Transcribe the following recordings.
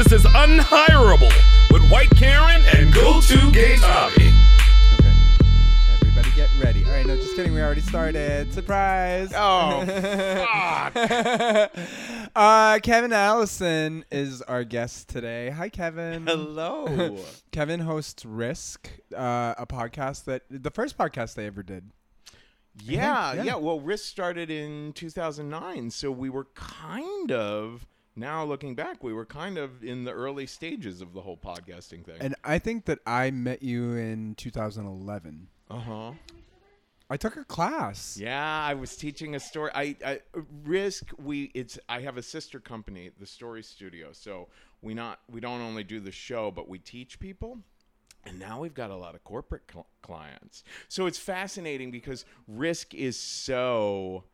This is Unhireable with White Karen and Go To Gay Tommy. Okay. Everybody get ready. All right, no, just kidding. We already started. Surprise. Oh, fuck. uh, Kevin Allison is our guest today. Hi, Kevin. Hello. Kevin hosts Risk, uh, a podcast that the first podcast they ever did. Yeah, Yeah. yeah, Well, Risk started in 2009, so we were kind of now looking back, we were kind of in the early stages of the whole podcasting thing. And I think that I met you in 2011. Uh huh. I took a class. Yeah, I was teaching a story. I, I Risk. We it's. I have a sister company, the Story Studio. So we not we don't only do the show, but we teach people. And now we've got a lot of corporate cl- clients. So it's fascinating because Risk is so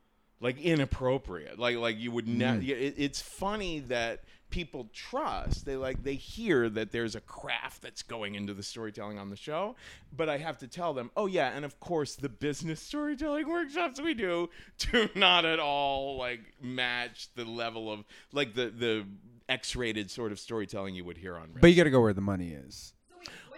like inappropriate. Like like you would never. Mm. It, it's funny that people trust. They like they hear that there's a craft that's going into the storytelling on the show. But I have to tell them, oh yeah, and of course the business storytelling workshops we do do not at all like match the level of like the the X-rated sort of storytelling you would hear on. But you got to go where the money is.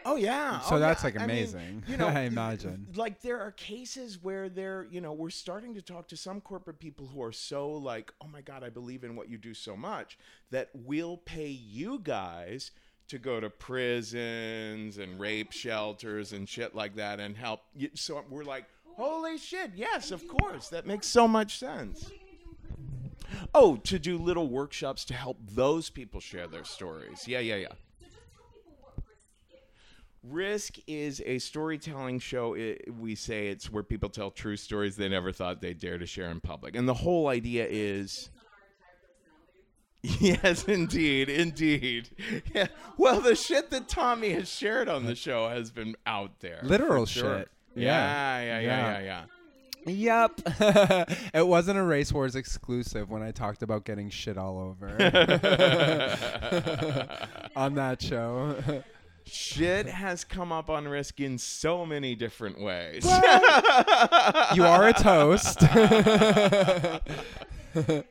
Oh yeah. Oh, so Oh, that's yeah. like I mean, amazing. you know, I imagine. Like there are cases where they're, you know, we're starting to talk to some corporate people who are so like, oh my god, I believe in what you do so much that we'll pay you guys to go to prisons and rape shelters and shit like that and help. You. So we're like, holy shit, yes, of course, that makes so much sense. Oh, to do little workshops to help those people share their stories. Yeah, yeah, yeah. Risk is a storytelling show. It, we say it's where people tell true stories they never thought they'd dare to share in public. And the whole idea is. Yes, indeed, indeed. Yeah. Well, the shit that Tommy has shared on the show has been out there. Literal sure. shit. Yeah, Yeah. yeah, yeah, yeah, yeah. Yep. it wasn't a Race Wars exclusive when I talked about getting shit all over on that show. Shit has come up on Risk in so many different ways. you are a toast.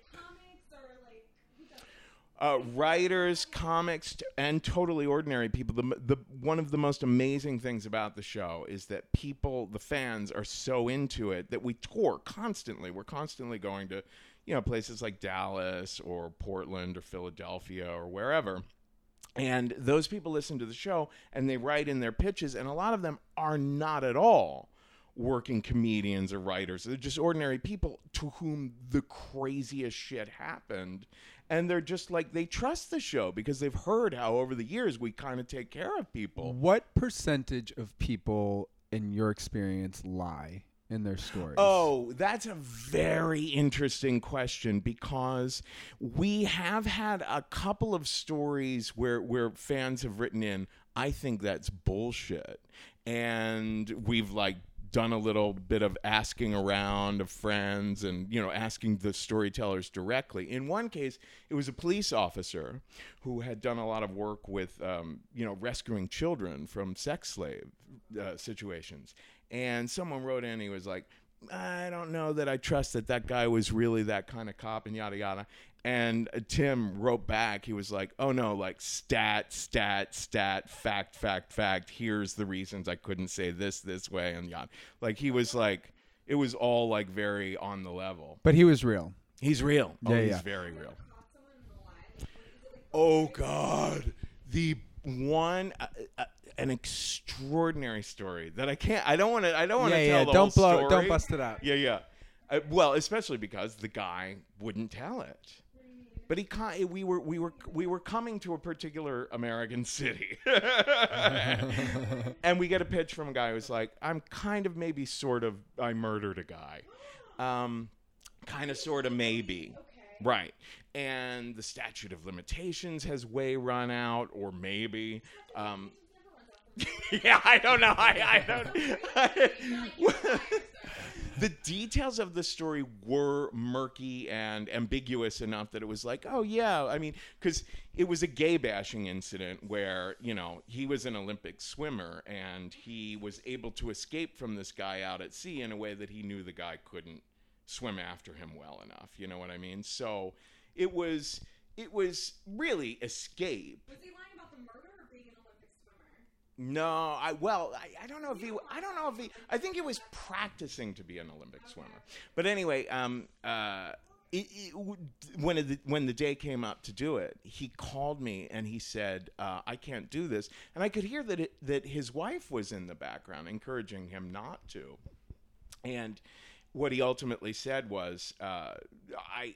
uh, writers, comics, t- and totally ordinary people. The, the one of the most amazing things about the show is that people, the fans, are so into it that we tour constantly. We're constantly going to, you know, places like Dallas or Portland or Philadelphia or wherever. And those people listen to the show and they write in their pitches, and a lot of them are not at all working comedians or writers. They're just ordinary people to whom the craziest shit happened. And they're just like, they trust the show because they've heard how over the years we kind of take care of people. what percentage of people, in your experience, lie in their stories? Oh, that's a very interesting question because we have had a couple of stories where where fans have written in, I think that's bullshit. And we've like done a little bit of asking around of friends and you know asking the storytellers directly in one case it was a police officer who had done a lot of work with um, you know rescuing children from sex slave uh, situations and someone wrote in he was like i don't know that i trust that that guy was really that kind of cop and yada yada. And uh, tim wrote back he was like oh no like stat stat stat fact fact fact here's the reasons i couldn't say this this way and yada. Like he was like it was all like very on the level. But he was real. he's real. Oh Yeah, he's yeah. very real. Oh God, the one, uh, uh, an extraordinary story that I can't. I don't want to. I don't want to Yeah, tell yeah. the Don't whole blow. story. Don't bust it out. Yeah, yeah. Uh, well, especially because the guy wouldn't tell it. But he, con- we were, we were, we were coming to a particular American city, and we get a pitch from a guy who's like, "I'm kind of, maybe, sort of, I murdered a guy, um, kind of, sort of, maybe." Right. And the statute of limitations has way run out, or maybe. Um, yeah, I don't know. I, I don't. the details of the story were murky and ambiguous enough that it was like, oh, yeah. I mean, because it was a gay bashing incident where, you know, he was an Olympic swimmer and he was able to escape from this guy out at sea in a way that he knew the guy couldn't swim after him well enough. You know what I mean? So it was it was really escape. Was he lying about the murder or being an Olympic swimmer? No, I well, I, I don't know if he. I don't know if he. I think he was practicing to be an Olympic swimmer. But anyway, um, uh, it, it, when the, when the day came up to do it, he called me and he said, uh, "I can't do this," and I could hear that it, that his wife was in the background encouraging him not to. And what he ultimately said was, uh, I,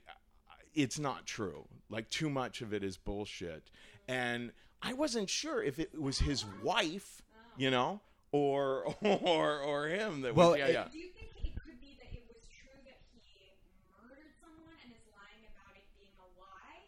it's not true. Like too much of it is bullshit. And I wasn't sure if it was his wife, you know, or or or him that Well, was yeah, it- yeah. Do you think it could be that it was true that he murdered someone and is lying about it being a lie?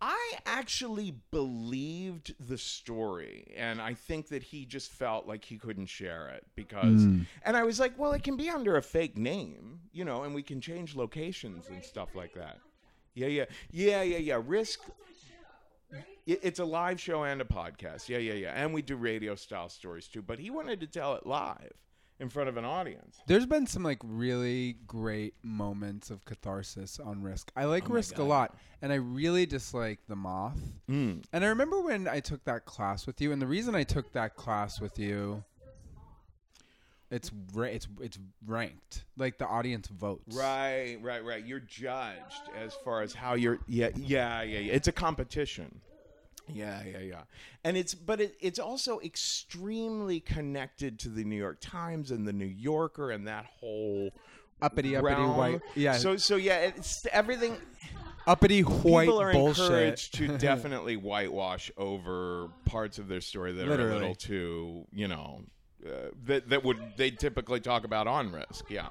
I actually believed the story, and I think that he just felt like he couldn't share it because. Hmm. And I was like, well, it can be under a fake name, you know, and we can change locations and stuff like that. Yeah, yeah, yeah, yeah, yeah. Risk. It- It's a live show and a podcast. Yeah, yeah, yeah. And we do radio style stories too. But he wanted to tell it live in front of an audience. There's been some like really great moments of catharsis on Risk. I like Oh Risk a lot, and I really dislike the Moth. Mm. And I remember when I took that class with you, and the reason I took that class with you, it's ra- it's it's ranked. Like the audience votes. Right, right, right. You're judged as far as how you're. Yeah, yeah, yeah. yeah. It's a competition. Yeah, yeah, yeah. And it's but it, it's also extremely connected to the New York Times and the New Yorker and that whole Uppity, uppity, realm. white. Yeah. So so yeah, it's everything. uppity white People are bullshit. encouraged to definitely whitewash over parts of their story that are a little too, you know, uh, that that would they typically talk about on risk. Yeah.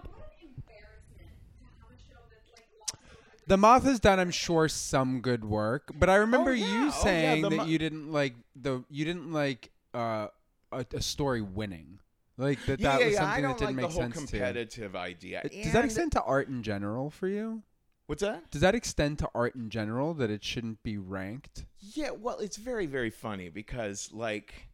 Embarrassment to have a show that's like lost The Moth has done, I'm sure, some good work, but I remember Oh, yeah. Oh, you yeah, saying the that Mo- you didn't like the you didn't like uh, a, a story winning, like that. Yeah, that yeah, was something that didn't like make sense to you. competitive idea. It- Does that extend to art in general for you? What's that? Does that extend to art in general that it shouldn't be ranked? Yeah, well, it's very, very funny because, like,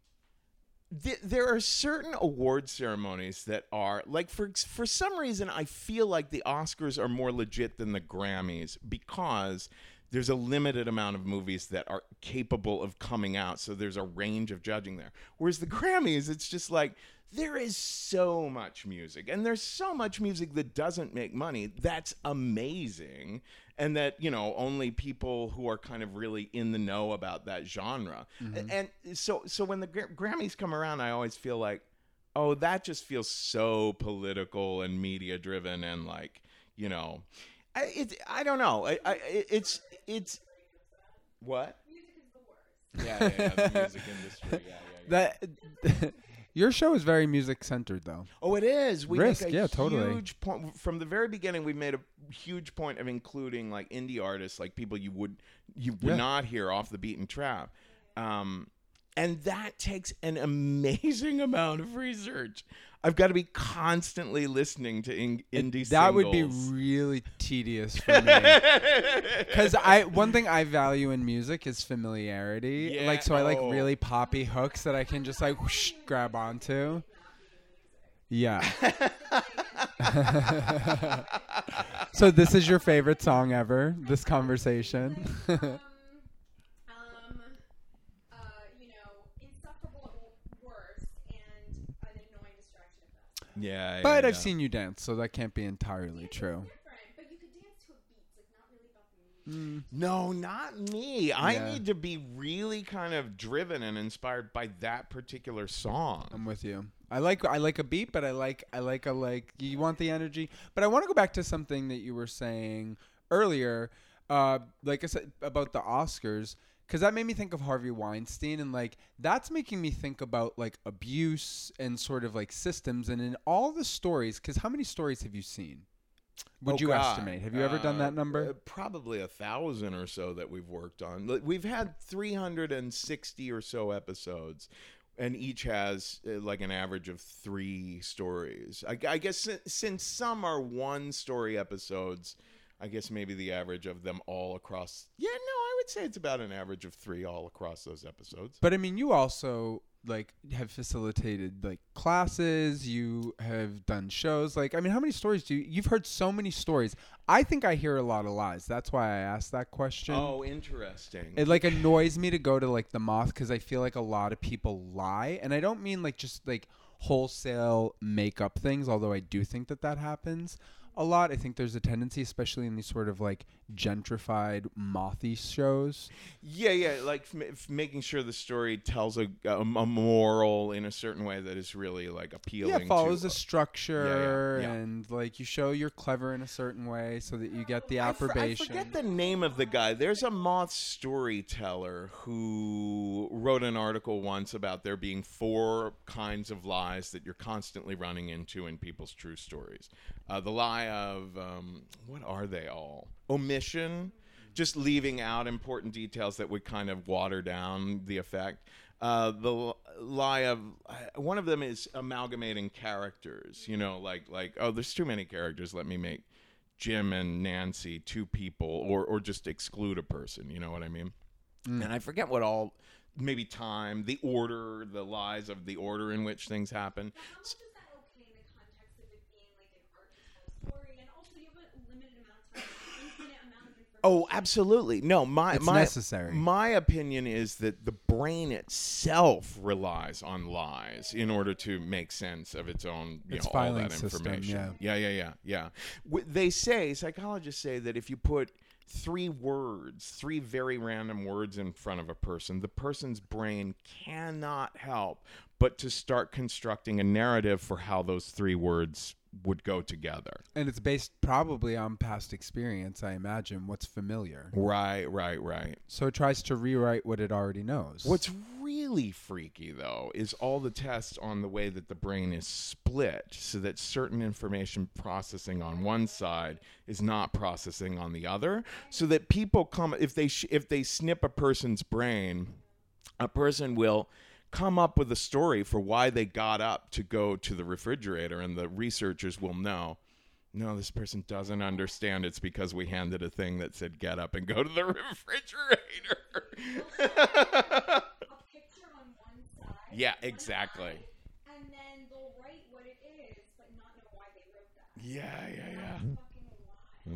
th- there are certain award ceremonies that are like for for some reason I feel like the Oscars are more legit than the Grammys because there's a limited amount of movies that are capable of coming out, so there's a range of judging there. Whereas the Grammys, it's just like there is so much music, and there's so much music that doesn't make money. That's amazing, and that you know only people who are kind of really in the know about that genre. Mm-hmm. And so, so when the Gra- Grammys come around, I always feel like, oh, that just feels so political and media driven, and like you know, I, it, I don't know. I, I, it's it's what? Music is the worst. Yeah, yeah, yeah, the music industry. Yeah, yeah, yeah. That your show is very music centered, though. Oh, it is. We Risk, make a yeah, totally. huge point from the very beginning. We made a huge point of including like indie artists, like people you would you would Yeah. not hear off the beaten track, um, and that takes an amazing amount of research. I've got to be constantly listening to in- indie. that would be really tedious for me. Because I one thing I value in music is familiarity. Yeah, like so, I like oh. really poppy hooks that I can just like whoosh, grab onto. Yeah. so this is your favorite song ever? This conversation. um, uh, you know, insufferable at worst and an annoying distraction at best. Yeah, yeah, but I've yeah. seen you dance, so that can't be entirely true. Different, but you could dance to a beat. It's like not really about the music. No, not me. I need to be really kind of driven and inspired by that particular song. I'm with you. I like I like a beat, but I like I like a like you want the energy. But I want to go back to something that you were saying earlier, uh, like I said about the Oscars, because that made me think of Harvey Weinstein, and like that's making me think about like abuse and sort of like systems, and in all the stories. Because how many stories have you seen? Would Oh, you God. estimate? Have you ever done that Uh, number? uh, probably a thousand or so that we've worked on. We've had 360 or so episodes, and each has uh, like an average of three stories. I, I guess si- since some are one story episodes, I guess maybe the average of them all across. Yeah, no, I would say it's about an average of three all across those episodes. But I mean, you also like have facilitated like classes you have done shows like i mean how many stories do you you've heard so many stories i think i hear a lot of lies that's why i asked that question Oh, interesting. it like annoys me to go to like the moth because i feel like a lot of people lie and i don't mean like just like wholesale make up things although i do think that that happens a lot i think there's a tendency especially in these sort of like gentrified mothy shows Yeah, yeah, like f- making sure the story tells a, a, a moral in a certain way that is really like appealing. yeah follows a structure yeah. and like you show you're clever in a certain way so that you get the I for- approbation I forget the name of the guy. There's a moth storyteller who wrote an article once about there being four kinds of lies that you're constantly running into in people's true stories. Uh, the lie of um, what are they all? Omission, just leaving out important details that would kind of water down the effect. Uh, the lie of uh, one of them is amalgamating characters. You know, like like oh, there's too many characters. Let me make Jim and Nancy two people, or or just exclude a person. You know what I mean? And I forget what all. Maybe time, the order, the lies of the order in which things happen. How much is that okay in the context of it being like an art to tell a story? And also, you have a limited amount of time, infinite amount of information. Oh, absolutely. No, my It's my necessary. My opinion is that the brain itself relies on lies in order to make sense of its own, you Its know, all that system, information. yeah, yeah, yeah, yeah. W- They say psychologists say that if you put three words, three very random words in front of a person, the person's brain cannot help but to start constructing a narrative for how those three words would go together. and it's based probably on past experience i imagine what's familiar Right, right, right. so it tries to rewrite what it already knows What's really freaky, though, is all the tests on the way that the brain is split so that certain information processing on one side is not processing on the other. So that people come, if they, sh- if they snip a person's brain, a person will come up with a story for why they got up to go to the refrigerator, and the researchers will know. No, this person doesn't understand. It's because we handed a thing that said "get up and go to the refrigerator." a picture on one side. Yeah, exactly. eye, And then they'll write what it is, but not know why they wrote that. yeah, yeah, yeah. Fucking.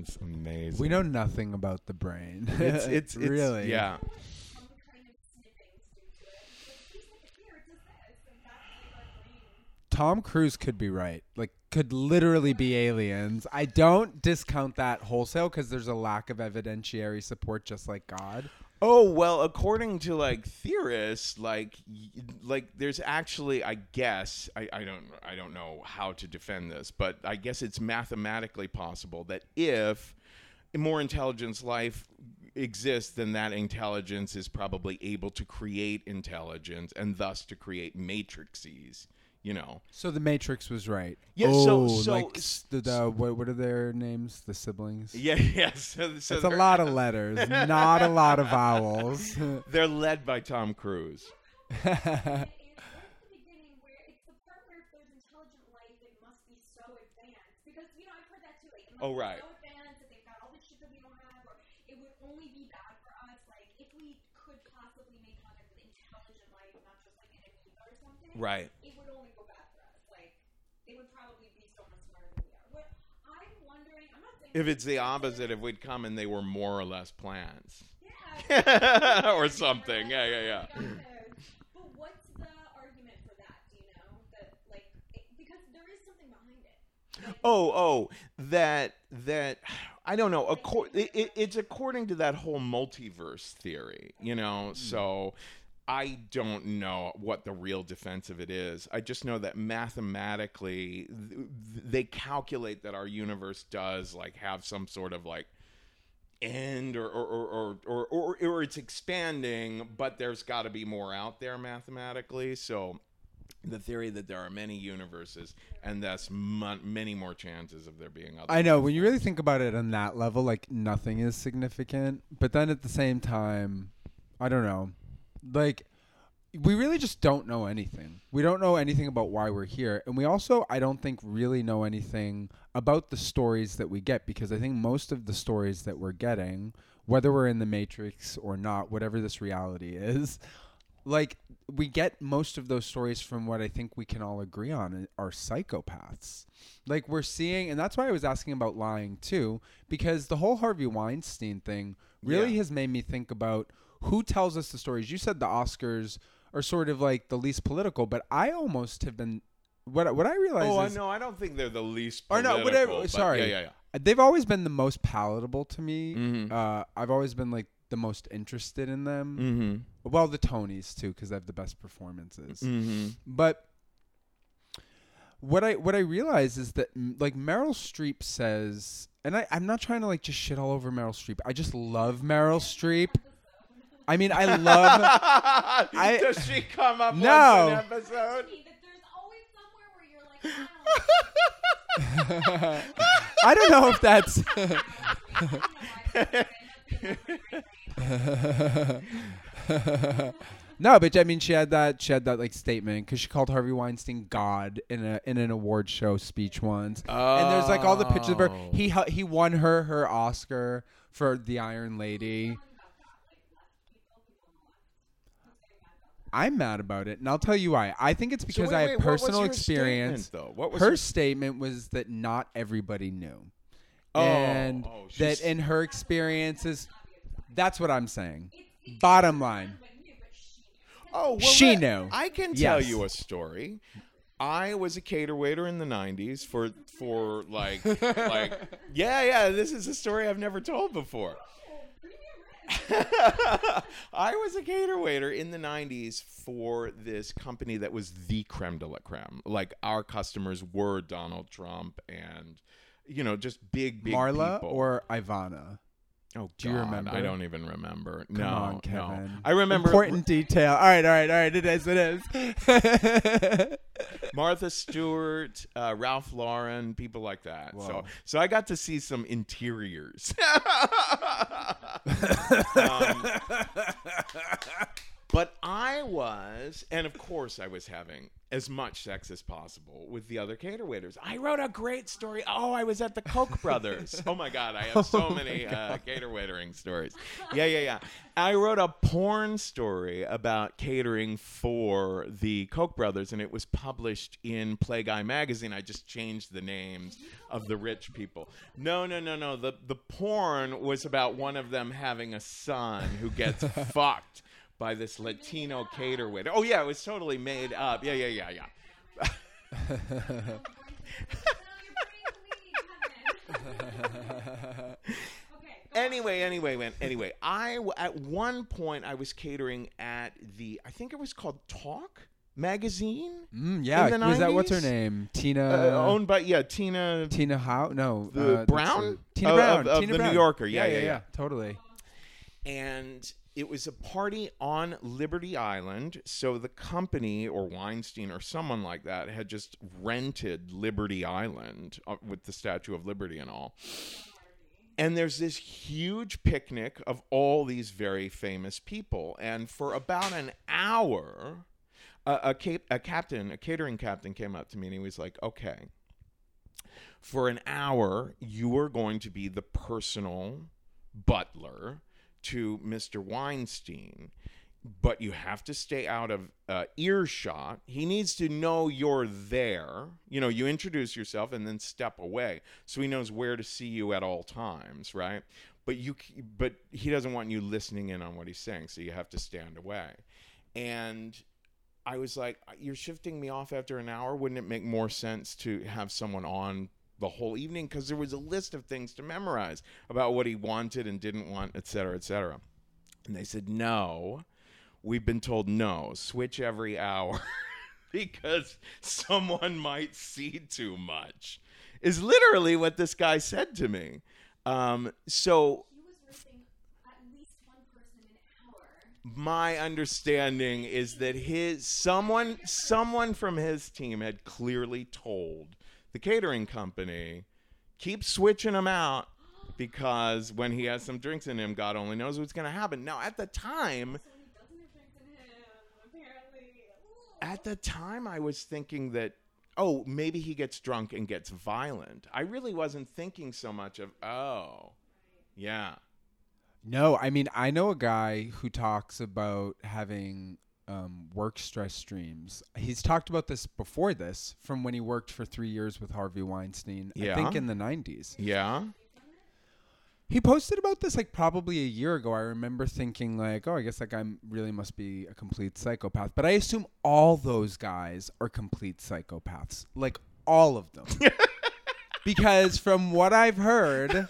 It's amazing. we know nothing about the brain it's it's, it's really yeah. Some kind of snippings due to it. But he's like, here, it does this, and that's like our brain. Tom cruise could be right like could literally be aliens i don't discount that wholesale because there's a lack of evidentiary support just like god Oh well, according to like theorists, like like there's actually, I guess, I, I don't I don't know how to defend this, but I guess it's mathematically possible that if more intelligence life exists, then that intelligence is probably able to create intelligence and thus to create matrices. You know, so the matrix was right Yeah, oh, so- so- like s- the, the what, what are their names the siblings yeah, yeah. So, so it's a lot of letters not a lot of vowels They're led by Tom Cruise. is oh, right at the beginning where it's the part where if there's intelligent life, it must be so advanced. Because, you know, I've heard that too. Like, it must Oh, be right. so If it's the opposite, if we'd come and they were more or less plants. yeah, or something. Yeah, yeah, yeah. But what's the argument for that? Do you know that like it, because there is something behind it. Like, Oh, oh, that that I don't know. Accor- it, it, it's according to that whole multiverse theory, you know. Mm-hmm. So I don't know what the real defense of it is. I just know that mathematically th- they calculate that our universe does like have some sort of like end or or or or, or, or, or it's expanding, but there's got to be more out there mathematically. So the theory that there are many universes and thus mon- many more chances of there being other. I know when you really think about it on that level, like nothing is significant. But then at the same time, I don't know. Like we really just don't know anything. We don't know anything about why we're here, and we also I don't think really know anything about the stories that we get because I think most of the stories that we're getting, whether we're in the matrix or not, whatever this reality is, like we get most of those stories from what I think we can all agree on uh, are psychopaths. Like we're seeing, and that's why I was asking about lying too, because the whole Harvey Weinstein thing really Yeah. has made me think about who tells us the stories. You said the Oscars are sort of like the least political, but I almost have been what what I realize Oh, is know. I don't think they're the least. or no, whatever. Sorry, Yeah, yeah, yeah. they've always been the most palatable to me. Mhm. Uh, I've always been like the most interested in them. Mm-hmm. Well, the Tonys too, because they have the best performances. Mm-hmm. But what I what I realize is that like Meryl Streep says, and I I'm not trying to like just shit all over Meryl Streep. I just love Meryl Streep. I mean, I love. I- Does she come up No. once an episode? See, that there's always somewhere where you're like, I don't know if that's. no, but I mean, she had that. She had that like statement because she called Harvey Weinstein God in a in an award show speech once. And there's like all the pictures of her. Oh. He he won her her Oscar for The Iron Lady. I'm mad about it, and I'll tell you why. I think it's So because wait, I have wait, what was personal experience. statement, though? What was her her- statement was that not everybody knew, Oh, and oh, that in her experiences, that's what I'm saying. Bottom line, Oh, well, She let- knew. I can tell Yes. you a story. I was a cater waiter in the '90s for for like like yeah yeah. This is a story I've never told before. I was a cater waiter in the 90s for this company that was the creme de la creme. Like our customers were Donald Trump and you know just big big Marla people. or Ivana. Oh do you God, remember? I don't even remember. Come no, on, no. Kevin. I remember important detail. All right, all right, all right. It is. It is. Martha Stewart, uh, Ralph Lauren, people like that. So, so I got to see some interiors. Um, but I was, and of course, I was having as much sex as possible with the other cater waiters. I wrote a great story. Oh, I was at the Koch brothers. Oh my God, I have so many uh, cater waitering stories. Yeah, yeah, yeah. I wrote a porn story about catering for the Koch brothers, and it was published in Playguy magazine. I just changed the names of the rich people. No, no, no, no. The the porn was about one of them having a son who gets fucked by this Latino cater waiter. Oh yeah, it was totally made up. Yeah, yeah, yeah, yeah. Anyway, anyway, man. Anyway, I w- at one point I was catering at the I think it was called Talk magazine, mm, yeah. In the Was that what's her name? Tina. uh, owned by yeah Tina Tina How? No. The uh, Brown? Tina Brown. of- of Tina the New Yorker. Yeah, yeah, yeah, yeah, yeah. Totally. and it was a party on Liberty Island. So the company or Weinstein or someone like that had just rented Liberty Island uh, with the Statue of Liberty and all. And there's this huge picnic of all these very famous people. And for about an hour, a, a, cap- a captain, a catering captain came up to me and he was like, okay, for an hour, you are going to be the personal butler to Mr. Weinstein, but you have to stay out of uh, earshot. He needs to know you're there. You know, you introduce yourself and then step away, so he knows where to see you at all times, right? But you, but he doesn't want you listening in on what he's saying, so you have to stand away. And I was like, "You're shifting me off after an hour. Wouldn't it make more sense to have someone on the whole evening? Because there was a list of things to memorize about what he wanted and didn't want, et cetera, et cetera. And they said, no, we've been told no, switch every hour because someone might see too much, is literally what this guy said to me. Um, so He was roasting at least one person an hour. my understanding is that his someone someone from his team had clearly told the catering company keeps switching him out because when he has some drinks in him god only knows what's going to happen. Now at the time So he doesn't have drinks in him, apparently. at the time i was thinking that oh maybe he gets drunk and gets violent. I really wasn't thinking so much of oh yeah. No, I mean I know a guy who talks about having um, work stress dreams. He's talked about this before this, from when he worked for three years with Harvey Weinstein. Yeah. I think in the '90s. Yeah. He posted about this like probably a year ago. I remember thinking like, oh, I guess that guy really must be a complete psychopath. But I assume all those guys are complete psychopaths, like all of them. because from what I've heard,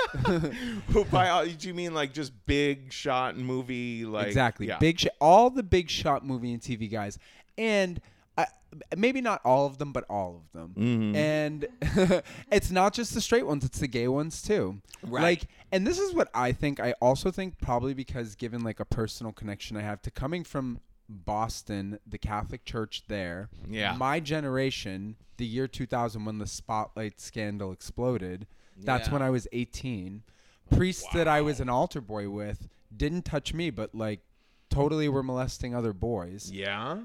Who by all, do you mean like just big shot movie like exactly yeah. big sh- all the big shot movie and TV guys, and I, maybe not all of them, but all of them. Mhm. And it's not just the straight ones; it's the gay ones too. Right. Like, and this is what I think. I also think probably because given like a personal connection I have to coming from Boston, the Catholic Church there. Yeah. My generation, the year 2000 when the Spotlight scandal exploded. That's Yeah. when I was 18. Priests that I was an altar boy with didn't touch me, but like totally were molesting other boys. Yeah.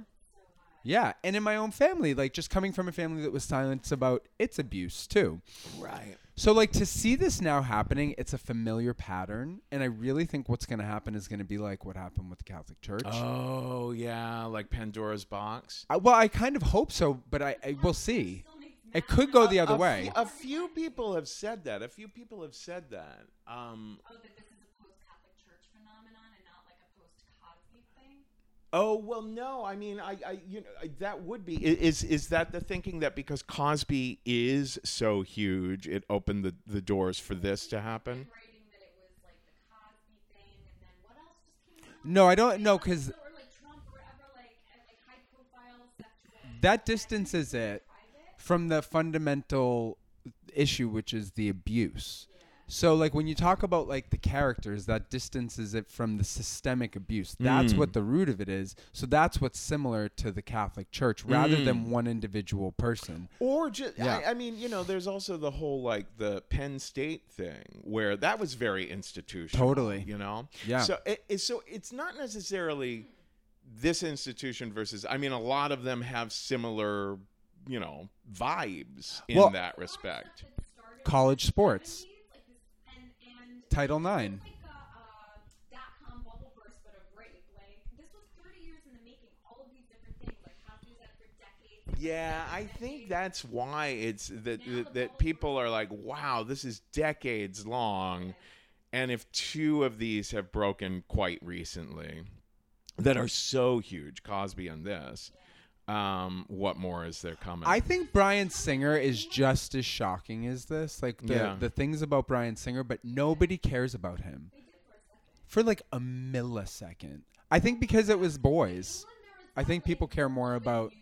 Yeah, and in my own family, like just coming from a family that was silent about its abuse too. Right. So like to see this now happening, it's a familiar pattern, and I really think what's going to happen is going to be like what happened with the Catholic Church. Oh yeah, like Pandora's box. I, well, I kind of hope so, but I, I we'll see. It could go the other a way. few- a few people have said that. A few people have said that. Um, Oh, that this is a post-Catholic Church phenomenon and not like a post-Cosby thing. Oh well, no. I mean, I, I, you know, that would be. Is is that the thinking that because Cosby is so huge, it opened the the doors for this to happen? Writing that it was like the Cosby thing, and then what else just came out? No, I don't know because Or like Trump or ever like at, like high-profile sexual that distances it from the fundamental issue, which is the abuse. So, like when you talk about like the characters, that distances it from the systemic abuse. That's Mm. what the root of it is. So that's what's similar to the Catholic Church, rather Mm. than one individual person. Or just, Yeah. I, I mean, you know, there's also the whole like the Penn State thing where that was very institutional. Totally. You know. Yeah. So it, it, so it's not necessarily this institution versus. I mean, a lot of them have similar, you know, vibes in Well- that respect. That started College sports, like this, and and Title it's Nine. like a uh, dot-com bubble burst, but of rape. Like this was 30 years in the making. All of these different things, like Cosby's had for decades. Yeah, I think that's why it's that that, that people are like, wow, this is decades long, and if two of these have broken quite recently, that are so huge, Cosby and this, um, what more is there coming? I think Bryan Singer is just as shocking as this. Like the Yeah. the things about Bryan Singer, but nobody cares about him for like a millisecond. I think because it was boys. I think people care more about.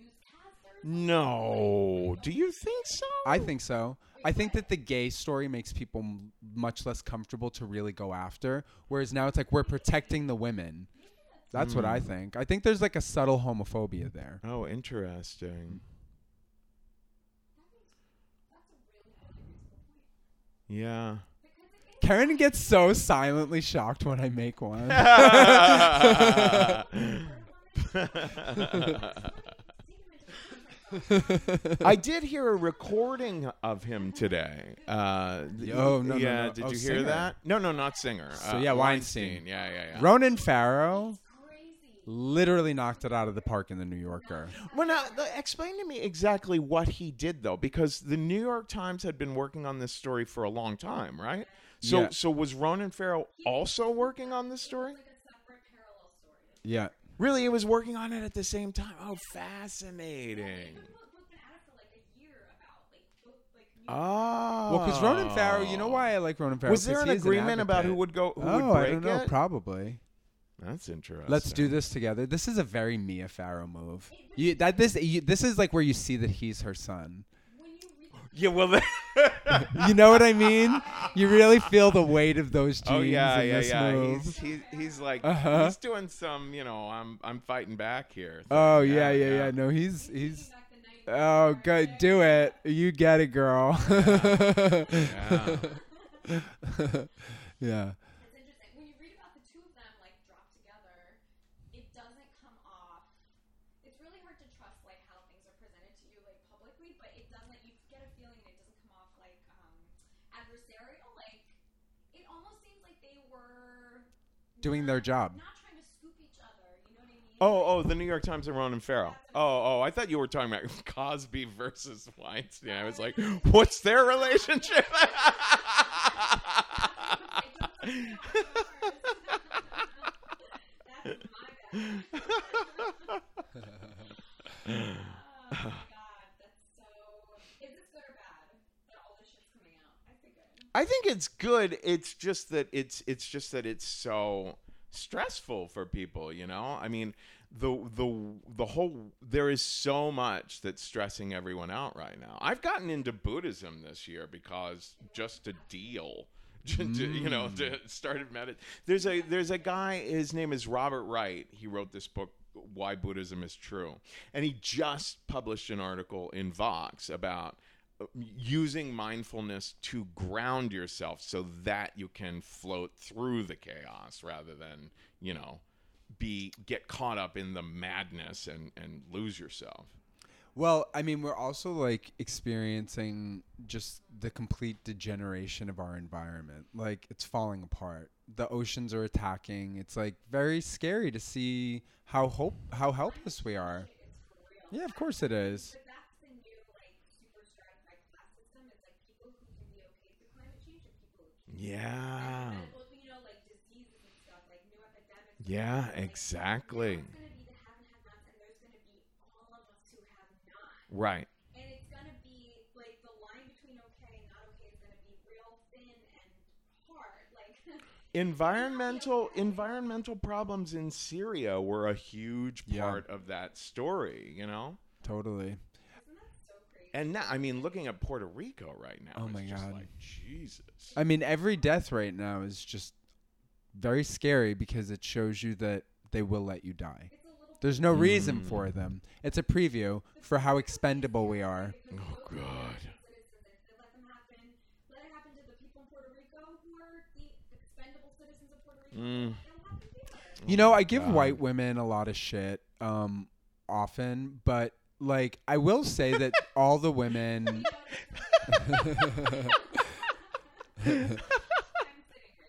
no, do you think so? I think so. I think that the gay story makes people m- much less comfortable to really go after. Whereas now it's like we're protecting the women. That's what I think. I think there's like a subtle homophobia there. Oh, interesting. Yeah. Karen gets so silently shocked when I make one. I did hear a recording of him today. Uh, Oh, no, no, yeah. no. Did Oh, you hear Singer. that? No, no, not singer. So, uh, yeah, Weinstein. Yeah, yeah, yeah. Ronan Farrow literally knocked it out of the park in the New Yorker. Well, now explain to me exactly what he did, though, because the New York Times had been working on this story for a long time, right? So, Yeah. so was Ronan Farrow also working on this story? Like a separate parallel story. Yeah. Really, he was working on it at the same time. Oh, fascinating. We've been at it like a year about like book, like new Oh, Well, because Ronan Farrow, you know why I like Ronan Farrow? Was there an agreement about who would go? Who oh, would break I don't know. it? Probably. That's interesting. Let's do this together. This is a very Mia Farrow move. You, that this you, this is like where you see that he's her son. you Yeah, well, You know what I mean? You really feel the weight of those genes oh yeah, yeah, yeah. move. He's, he's he's like Uh-huh. he's doing some, you know, I'm I'm fighting back here. thing. oh yeah, yeah, yeah. No, he's he's. back the night, Oh, good. Do it. You get it, girl. yeah. it's interesting. When you read about the two of them like dropped together, it doesn't come off. It's really hard to trust like how things are presented to you like publicly, but it doesn't. You get a feeling it doesn't come off like um, adversarial. Like it almost seems like they were Doing their not- job. not trying to scoop each other. You know what their job. Oh, oh, the New York Times and Ronan Farrow. Oh, oh, I thought you were talking about Cosby versus Weinstein. I was like, what's their relationship? That's my bad. oh my god, that's so. Is this good or bad? That all this shit's coming out. I think good. I think it's good. It's just that it's it's just that it's so stressful for people, you know? I mean, the the the whole there is so much that's stressing everyone out right now. I've gotten into Buddhism this year because just to deal to, you know, to mm. started medit. There's a there's a guy. His name is Robert Wright. He wrote this book, Why Buddhism is True, and he just published an article in Vox about using mindfulness to ground yourself so that you can float through the chaos rather than you know be get caught up in the madness and and lose yourself. Well, I mean, we're also like experiencing just the complete degeneration of our environment. Like it's falling apart. The oceans are attacking. It's like very scary to see how hope how helpless we are. Yeah, of course it is. But that's the new like super stratified class system. It's like people who can be okay with climate change and people who can't. Yeah. And, well, you know, like stuff, like. Yeah, Like, exactly. There's gonna be the have have-nots, and there's gonna be all of us who have not. Right. And it's gonna be like the line between okay and not okay is gonna be real thin and hard. Like environmental environmental problems in Syria were a huge Yeah. part of that story, you know? Totally. isn't that so crazy? And now, I mean, looking at Puerto Rico right now, Oh it's my just God. like Jesus. I mean, every death right now is just very scary because it shows you that they will let you die. It's a little There's no reason Mm. for them. It's a preview for how expendable we are. oh God. citizens and if they let them happen, let it happen to the people in Puerto Rico who are the expendable citizens of Puerto Rico. Mm. It'll happen here. You know, I give God. white women a lot of shit um often, but like I will say that all the women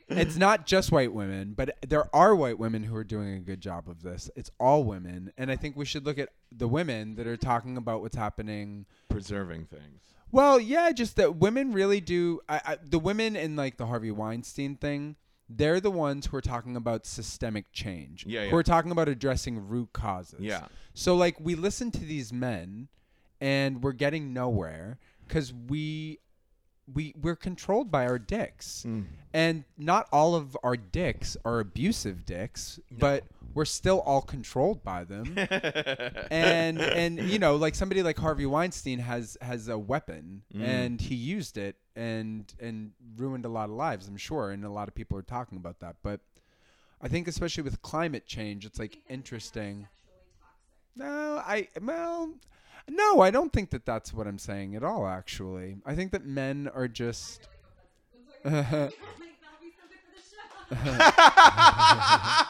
it's not just white women, but there are white women who are doing a good job of this. It's all women, and I think we should look at the women that are talking about what's happening. Preserving things. Well, yeah, just that women really do. I, I, the women in like the Harvey Weinstein thing, they're the ones who are talking about systemic change. Yeah, yeah. Who are talking about addressing root causes. Yeah. So like we listen to these men, and we're getting nowhere because we. We we're controlled by our dicks, Mm. and not all of our dicks are abusive dicks, but we're still all controlled by them. and and you know, like somebody like Harvey Weinstein has has a weapon, Mm. and he used it and and ruined a lot of lives. I'm sure, and a lot of people are talking about that. But I think, especially with climate change, it's like interesting. No, I well, no, I don't think that that's what I'm saying at all. Actually, I think that men are just.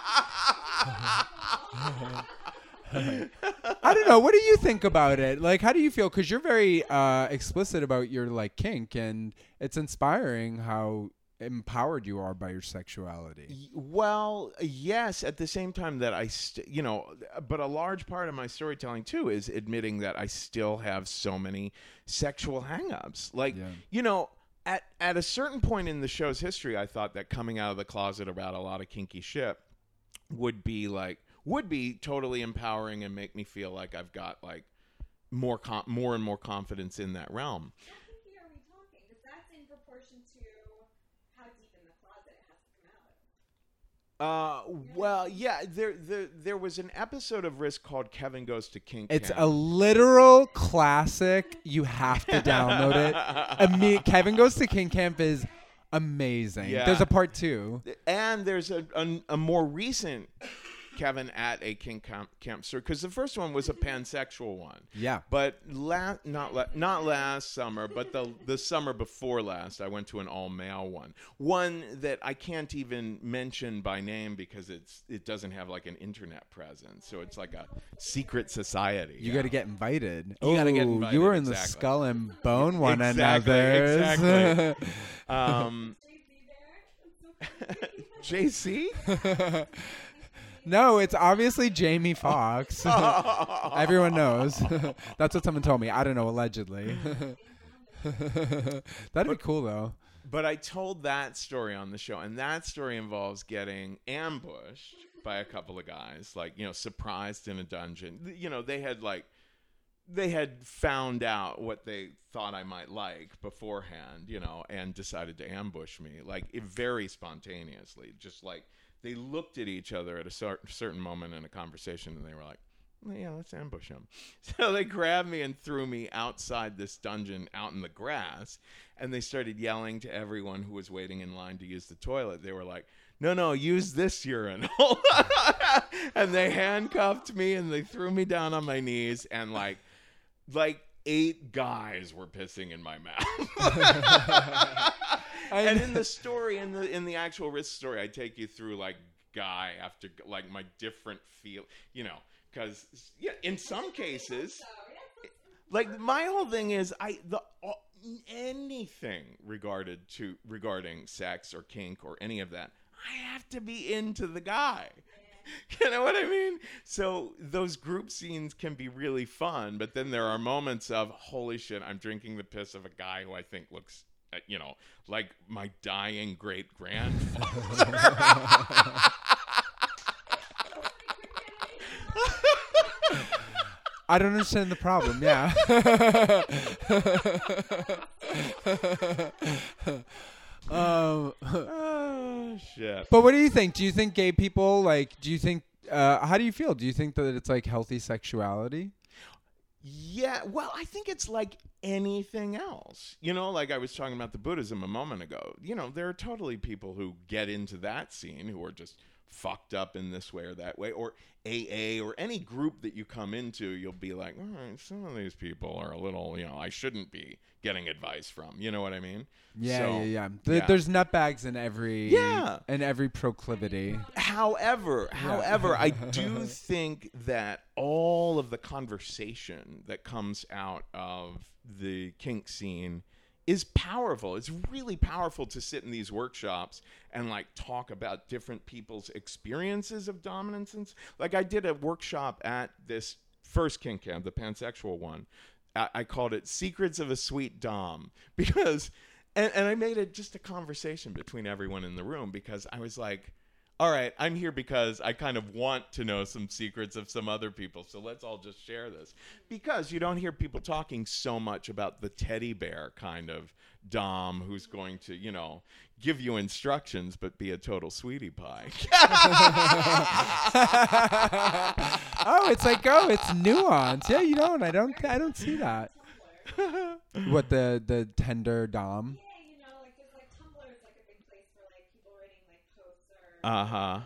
I don't know. What do you think about it? Like, how do you feel? Because you're very uh, explicit about your like kink, and it's inspiring how empowered you are by your sexuality. Well, yes, at the same time that I, st- you know, but a large part of my storytelling too is admitting that I still have so many sexual hangups. Like, Yeah. you know, at at a certain point in the show's history, I thought that coming out of the closet about a lot of kinky shit would be like would be totally empowering and make me feel like I've got like more com- more and more confidence in that realm. How are we talking? Because that's in proportion to how deep in the closet it has to come out. Uh, well, yeah, there, there, there was an episode of Risk called "Kevin Goes to Kink." It's Camp. a literal classic. You have to download it. Imme- Kevin goes to Kink Camp is amazing. Yeah. There's a part two. and there's a, a, a more recent Kevin at a kink camp, camp because the first one was a pansexual one. Yeah. But la- not la- not last summer, but the the summer before last, I went to an all male one. One that I can't even mention by name because it's it doesn't have like an internet presence, so it's like a secret society. You got to get invited. You gotta get invited, You were in the skull and bone one Exactly, another's. exactly. Um, JC No, it's obviously Jamie Foxx. Everyone knows. That's what someone told me. I don't know, allegedly. That'd be cool though. But I told that story on the show, and that story involves getting ambushed by a couple of guys, like, you know, surprised in a dungeon. You know, they had like they had found out what they thought I might like beforehand, you know, and decided to ambush me, like very spontaneously. Just like they looked at each other at a certain moment in a conversation, and they were like, "Yeah, let's ambush him." So they grabbed me and threw me outside this dungeon, out in the grass, and they started yelling to everyone who was waiting in line to use the toilet. They were like, "No, no, use this urinal," and they handcuffed me and they threw me down on my knees and like like eight guys were pissing in my mouth. and in the story, in the in the actual risk story, I take you through like guy after like my different feel, you know, because yeah, in some cases, like my whole thing is I the anything regarded to regarding sex or kink or any of that, I have to be into the guy. You know what I mean? So those group scenes can be really fun, but then there are moments of holy shit, I'm drinking the piss of a guy who I think looks, uh, you know, like my dying great grandfather. I don't understand the problem. Yeah. um, oh shit. but what do you think? Do you think gay people like? Do you think? Uh, how do you feel? Do you think that it's like healthy sexuality? Yeah, well, I think it's like anything else. You know, like I was talking about the Buddhism a moment ago. You know, there are totally people who get into that scene who are just fucked up in this way or that way, or AA or any group that you come into, you'll be like, all right, some of these people are a little, you know, I shouldn't be getting advice from. You know what I mean? Yeah, So, yeah, yeah. Th- yeah. There's nutbags in every Yeah. in every proclivity. However, however, I do think that all of the conversation that comes out of the kink scene is powerful. It's really powerful to sit in these workshops and like talk about different people's experiences of dominance and like I did a workshop at this first kink camp, the pansexual one. I, I called it Secrets of a Sweet Dom because and, and I made it just a conversation between everyone in the room because I was like, all right, I'm here because I kind of want to know some secrets of some other people. So let's all just share this. Because you don't hear people talking so much about the teddy bear kind of Dom who's going to, you know, give you instructions but be a total sweetie pie. oh, it's like oh, it's nuance. Yeah, you don't. I don't. I don't see that. what the the tender dom? Yeah, you know, like there's like Tumblr is like a big place for like people writing like posts or Uh-huh. you know, fantasy stories about like someone who's punishing but Uh-huh.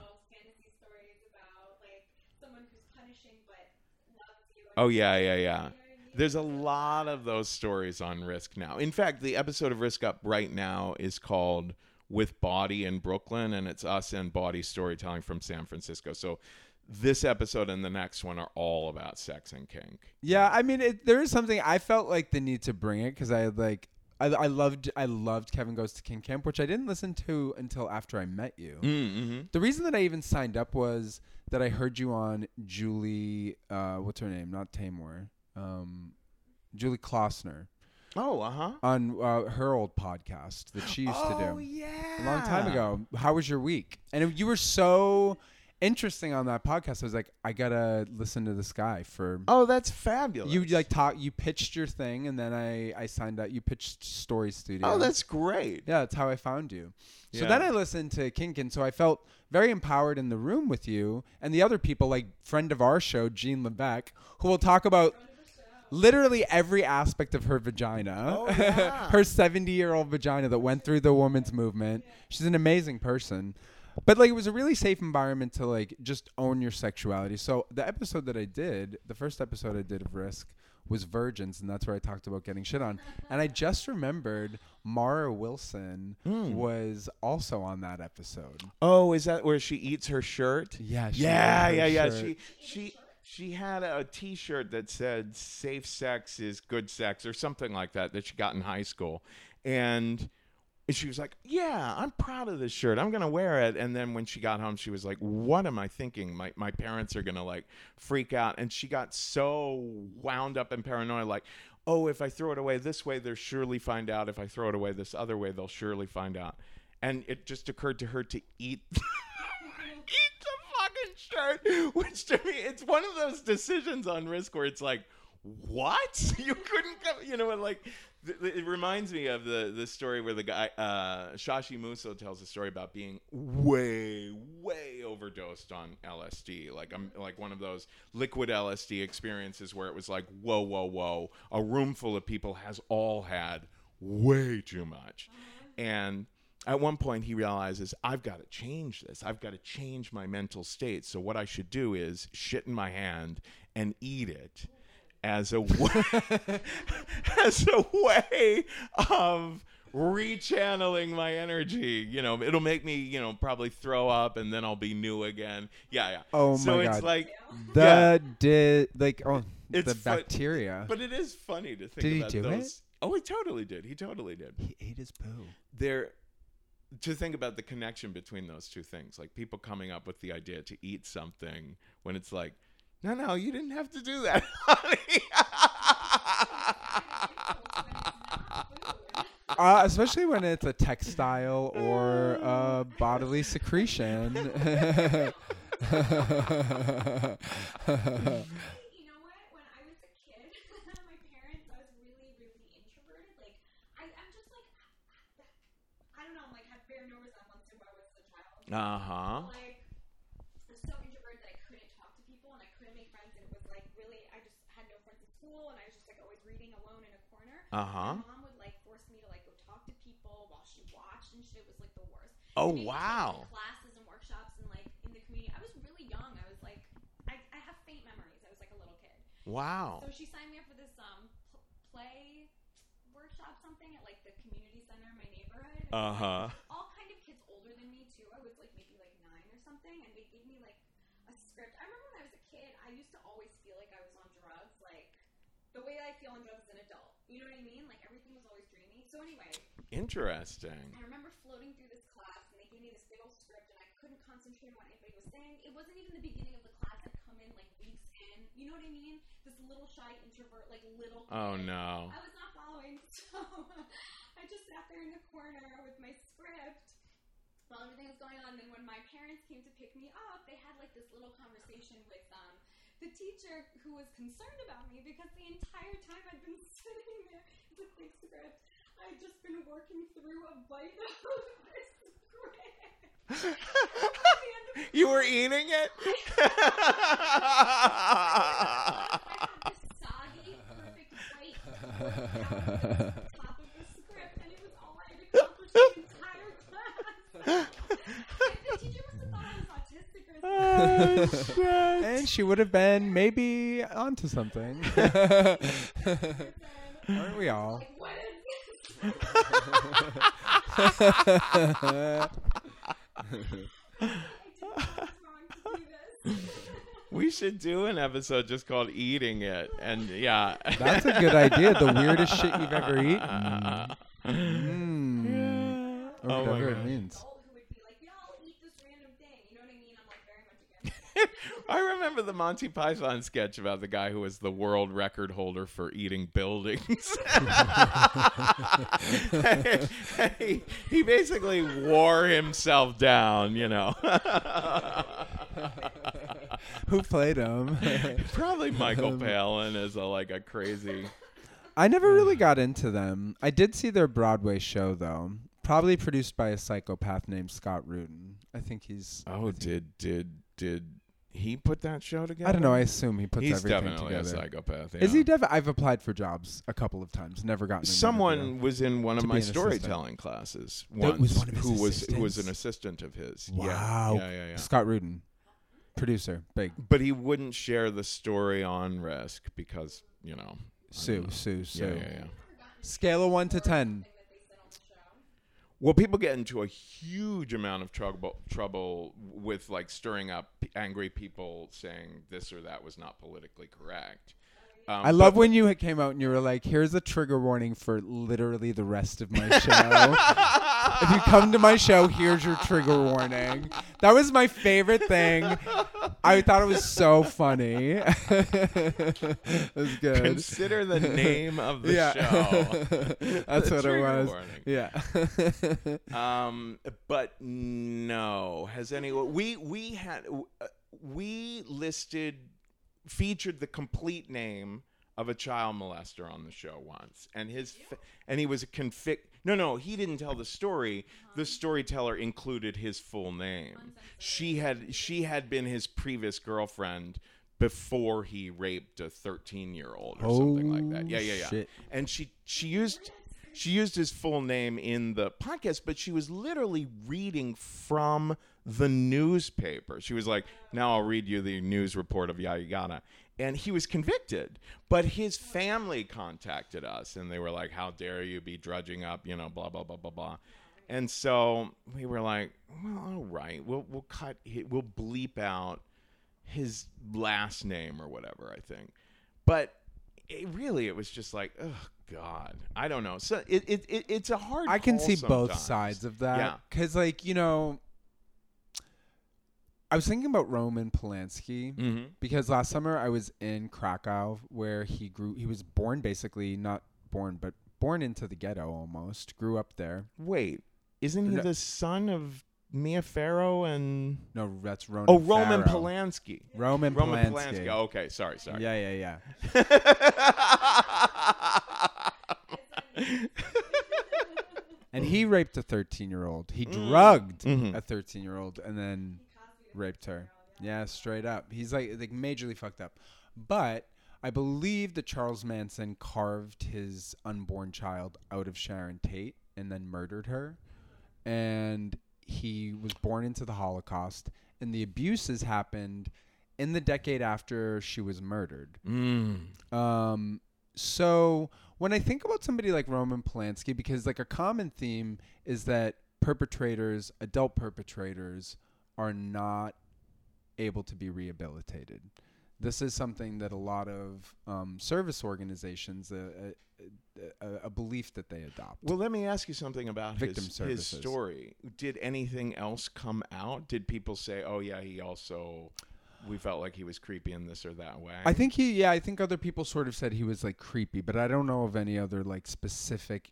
loves you. Oh yeah, yeah, yeah. You know what I mean? There's a lot of those stories on Risk now. In fact, the episode of Risk Up right now is called With Bawdy in Brooklyn, and it's us and Bawdy storytelling from San Francisco. So this episode and the next one are all about sex and kink. Yeah, I mean, it, there is something I felt like the need to bring it because I had like. I, I loved I loved Kevin Goes to Kink Camp, which I didn't listen to until after I met you. Mm-hmm. The reason that I even signed up was that I heard you on Julie, uh, what's her name? Not Tamor, um, Julie Klausner Oh, uh huh. on uh, her old podcast that she used to Oh do yeah, a long time ago. How was your week? And you were so interesting on that podcast. I was like, I gotta listen to this guy for. Oh, that's fabulous. You like talk. You pitched your thing, and then I I signed up. You pitched Story Studio. Oh, that's great. Yeah, that's how I found you. So then I listened to Kinkin, so I felt very empowered in the room with you and the other people, like friend of our show, Jean Lebec, who will talk about literally every aspect of her vagina, Oh, yeah. her seventy-year-old vagina that went through the women's movement. She's an amazing person. But like it was a really safe environment to like just own your sexuality. So the episode that I did, the first episode I did of Risk was virgins and that's where I talked about getting shit on. And I just remembered Mara Wilson Hmm. was also on that episode. Oh, is that where she eats her shirt? Yeah, she yeah, yeah, yeah. shirt. She she she had a T-shirt that said "Safe sex is good sex" or something like that that she got in high school, and And she was like, "Yeah, I'm proud of this shirt. I'm gonna wear it." And then when she got home, she was like, "What am I thinking? My my parents are gonna like freak out." And she got so wound up and paranoid, like, "Oh, if I throw it away this way, they'll surely find out. If I throw it away this other way, they'll surely find out." And it just occurred to her to eat. eat the fucking shirt, which to me, it's one of those decisions on risk where it's like, what? You couldn't come, you know, and like, th- th- it reminds me of the the story where the guy uh, Shashi Muso tells a story about being way way overdosed on LSD, like I'm like one of those liquid LSD experiences where it was like whoa whoa whoa, a room full of people has all had way too much, and at one point he realizes I've got to change this. I've got to change my mental state. So what I should do is shit in my hand and eat it as a way, as a way of rechanneling my energy. You know, it'll make me, you know, probably throw up and then I'll be new again. Yeah, yeah. Oh so my it's like The did like oh It's the fu- bacteria. but it is funny to think Did he about do it? those. Oh, he totally did. He totally did. he ate his poo. there to think about the connection between those two things like people coming up with the idea to eat something when it's like no no you didn't have to do that honey." Uh, especially when it's a textile or a bodily secretion. You know what? Uh-huh My mom would like force me to like go talk to people while she watched and shit. It was like the worst. oh And to, like, wow Classes and workshops and like in the community. I was really young. I was like, I, I have faint memories. I was like a little kid. wow So she signed me up for this um pl- play workshop something at like the community center in my neighborhood. And it was, uh-huh like, all kind of kids older than me too. I was like maybe like nine or something, and they gave me like a script. I remember when I was a kid, I used to always feel like I was on drugs, like the way I feel on drugs as an adult. You know what I mean? Like everything was always dreamy. So anyway, interesting I remember floating through this class, and they gave me this big old script, and I couldn't concentrate on what anybody was saying. It wasn't even the beginning of the class. I'd come in like weeks in. You know what I mean? This little shy introvert, like little. oh kid. no I was not following, so I just sat there in the corner with my script while everything was going on. And then when my parents came to pick me up, they had like this little conversation with um, the teacher who was concerned about me because the entire time I'd been sitting there, it's a thick script. I'd just been working through a bite of this script. you were eating it I had this soggy, perfect bite of the top of the script, and it was all I had accomplished the entire class. the teacher must have thought I was autistic or something. Oh, shit. and she would have been maybe onto something. Aren't we all? Like, what is this? I did not wrong to do this. we should do an episode just called eating it and yeah That's a good idea. The weirdest shit you've ever eaten. Mm. Or Oh my whatever it means. Adult who would be like, yeah, I'll eat this random thing. You know what I mean? I'm like very much against it. I remember the Monty Python sketch about the guy who was the world record holder for eating buildings. he, he basically wore himself down, you know. Who played him? Probably Michael um, Palin as a like a crazy. I never really got into them. I did see their Broadway show though. Probably produced by a psychopath named Scott Rudin. I think he's. Oh, did did did he put that show together? I don't know. I assume he puts He's everything definitely together. a psychopath. Is he? Def- I've applied for jobs a couple of times. Never gotten. an Someone interview. was in one of To my be an assistant. storytelling classes That once, was one of his who was who was an assistant of his. Yeah. Wow. Yeah, yeah, yeah. Scott Rudin, producer, big. But he wouldn't share the story on Risk because you know. I Sue, don't know. Sue, Sue. Yeah, yeah, yeah. Scale of one to ten. that they said on the show. Well, people get into a huge amount of trouble trouble with like stirring up angry people saying this or that was not politically correct. Um, I love but- when you came out and you were like, "Here's a trigger warning for literally the rest of my show. if you come to my show, here's your trigger warning." That was my favorite thing. I thought it was so funny. it was good. Consider the name of the yeah, show. that's The what it was. warning. Yeah. Um, but no, has anyone? We we had uh, we listed featured the complete name of a child molester on the show once, and his fa- and he was a convict. No, no, he didn't tell the story. The uh-huh. storyteller included his full name. She had she had been his previous girlfriend before he raped a 13 year old or something like that. Oh, yeah, yeah, yeah. Oh, shit. And she she used she used his full name in the podcast, but she was literally reading from the newspaper. She was like, "Now I'll read you the news report of yada yada." And he was convicted, but his family contacted us and they were like, "How dare you be drudging up, you know, blah blah blah blah blah." And so we were like, "Well, all right, we'll we'll cut, we'll bleep out his last name or whatever." I think, but it, really, it was just like, oh God, I don't know. So it, it, it it's a hard. I can see both sides of that. Yeah. Because, like, you know, I was thinking about Roman Polanski Mhm. because last summer I was in Krakow where he grew. He was born basically, not born, but born into the ghetto almost. Grew up there. Wait, isn't he No. the son of Mia Farrow and? No, that's Ronan. Oh, Ronan Farrow. Polanski. Roman, Roman Polanski. Polanski. Oh, okay, sorry, sorry. Yeah, yeah, yeah. And he raped a 13 year old. He drugged Mhm. a 13 year old and then raped her. Yeah, straight up. He's like like majorly fucked up. But I believe that Charles Manson carved his unborn child out of Sharon Tate and then murdered her. And he was born into the Holocaust and the abuses happened in the decade after she was murdered. Mm. Um, so when I think about somebody like Roman Polanski, because like a common theme is that perpetrators, adult perpetrators, are not able to be rehabilitated. This is something that a lot of um, service organizations, a, a, a, a belief that they adopt. Well, let me ask you something about Victim his, his story. Did anything else come out? Did people say, "Oh yeah, he also"? We felt like he was creepy in this or that way. I think he, yeah, I think other people sort of said he was like creepy, but I don't know of any other like specific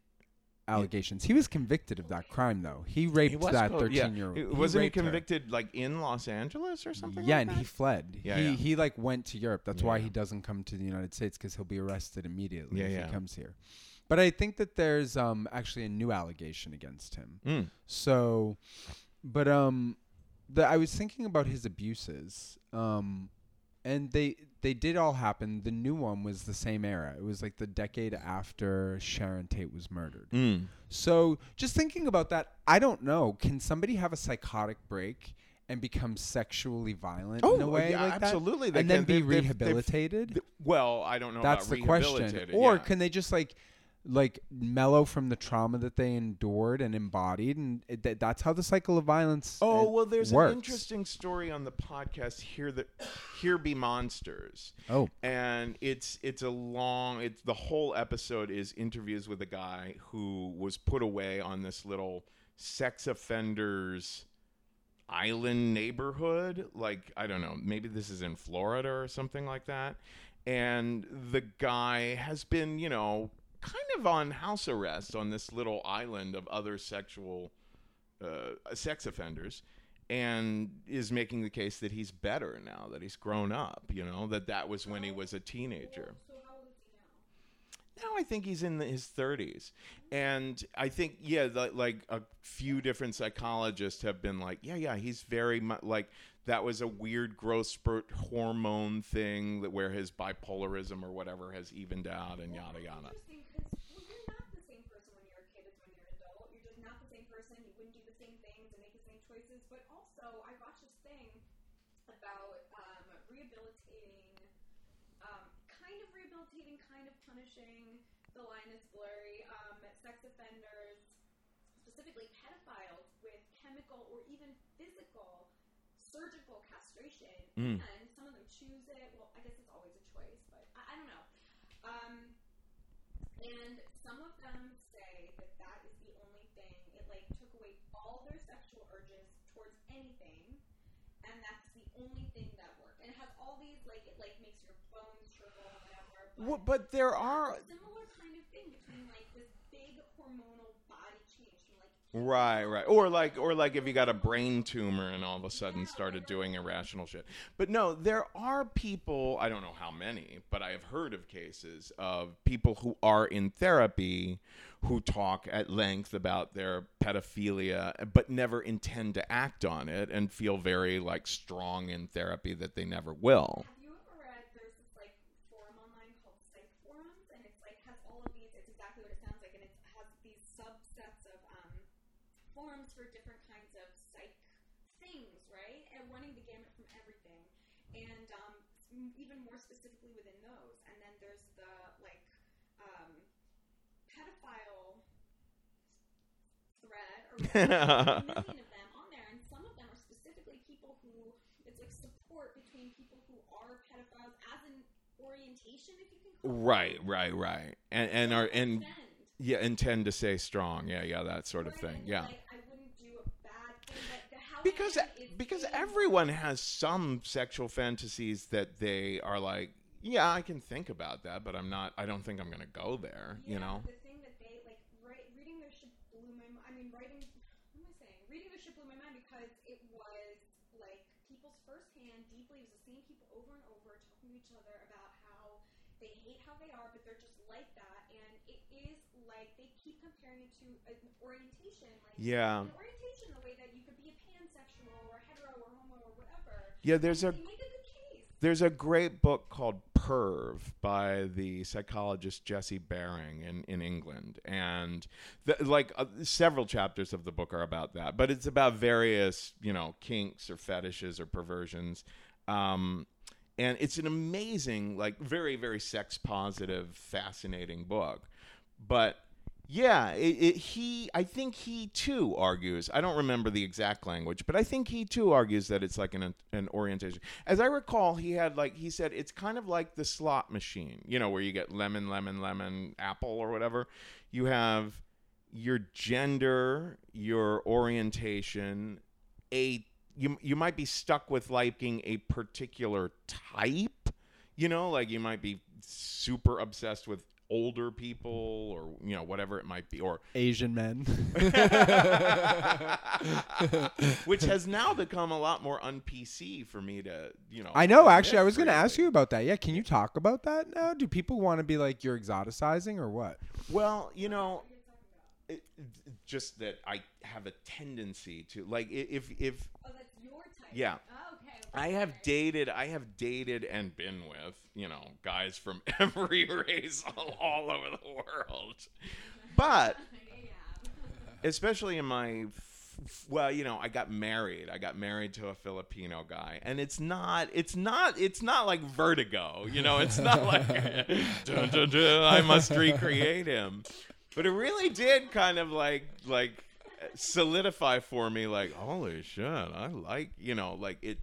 allegations. He was convicted of that crime though. He He raped was that thirteen-year-old. It- Wasn't he convicted like in Los Angeles or something? Yeah, like and that? he fled. Yeah, he yeah. he like went to Europe. That's why he doesn't come to the United States because he'll be arrested immediately Yeah, if yeah. he comes here. But I think that there's um actually a new allegation against him. Mm. So, but um, the I was thinking about his abuses. Um, and they they did all happen. The new one was the same era. It was like the decade after Sharon Tate was murdered. Mm. So just thinking about that, I don't know. Can somebody have a psychotic break and become sexually violent in a way Oh, yeah, like that? absolutely. They and then be they've- they've- they've- rehabilitated? well, I don't know. That's about the question. Or yeah. can they just like like mellow from the trauma that they endured and embodied and that that's how the cycle of violence Oh well, there's works. an interesting story on the podcast here that here be monsters, Oh. and it's it's a long. It's the whole episode is interviews with a guy who was put away on this little sex offenders island neighborhood. Like I don't know, maybe this is in Florida or something like that. And the guy has been, you know, kind of on house arrest on this little island of other sexual uh, sex offenders and is making the case that he's better now that he's grown up you know that that was when he was a teenager. now? I think he's in the, his 30s and i think yeah the, like a few different psychologists have been like yeah yeah he's very much like that was a weird growth spurt hormone thing that where his bipolarism or whatever has evened out and yada yada Interesting, 'cause, well, you're not the same person when you're a kid as when you're an adult. You're just not the same person. You wouldn't do the same things and make the same choices. But also, I watched this thing about um, rehabilitating, um, kind of rehabilitating, kind of punishing. The line is blurry. Um, sex offenders, specifically pedophiles, with chemical or even physical surgical castration. Mm. And some of them choose it. Well, I guess it's always a choice, but I, I don't know. Um, and some of them say that that is the only thing. It like took away all their sexual urges towards anything, and that's the only thing that worked. And it has all these like it like makes your Well, but there are a similar kind of thing between like this big hormonal body change from like Right, right. Or like or like if you got a brain tumor and all of a sudden started doing irrational shit. But no, there are people, I don't know how many, but I have heard of cases of people who are in therapy who talk at length about their pedophilia but never intend to act on it and feel very like strong in therapy that they never will. Have you ever read? There's this like forum online called Psych Forums, and it's like has all of these. It's exactly what it sounds like, and it has these subsets of um, forums for different kinds of psych things, right? And running the gamut from everything, and um, even more specifically within those. And then there's the like um, pedophile thread or a million of them on there, and some of them are specifically people who it's like support between people who are pedophiles as an orientation, if you can call it. Right, right, right. And and are and yeah, intend to stay strong. Yeah, yeah, that sort of right? thing. Yeah. Like, I wouldn't do a bad thing, but the how because I am is because everyone has some sexual fantasies that they are like yeah i can think about that but i'm not i don't think i'm gonna go there you Yeah, know the thing that they like write, reading their shit blew my. I mean, writing. What am I saying? Reading their shit blew my mind because it was like people's firsthand, deeply. It was the same people over and over talking to each other about how they hate how they are, but they're just like that, and it is like they keep comparing it to an orientation, like Yeah. an orientation, yeah there's a They make a good case. there's a great book called perv by the psychologist jesse bering in, in england. And the, like uh, several chapters of the book are about that but it's about various you know kinks or fetishes or perversions. Um, and it's an amazing like very very sex positive fascinating book. But yeah it, it, he i think he too argues i don't remember the exact language but i think he too argues that it's like an, an orientation. As i recall he had like he said it's kind of like the slot machine you know where you get lemon lemon lemon apple or whatever. You have your gender your orientation a you, you might be stuck with liking a particular type you know like you might be super obsessed with older people or you know whatever it might be or Asian men. which has now become a lot more un PC for me to you know I know. Actually, I was going to ask you about that. Yeah, can you talk about that now? Do people want to be like you're exoticizing or what? well you know it, just that I have a tendency to like if if Oh, that's your type. Yeah. Oh, okay. I have dated, I have dated and been with, you know, guys from every race all, all over the world. But especially in my well, you know, I got married. I got married to a Filipino guy, and it's not, it's not, it's not like Vertigo. You know, it's not like dun, dun, dun, I must recreate him. But it really did kind of like like solidify for me, like holy shit, I like you know, like it.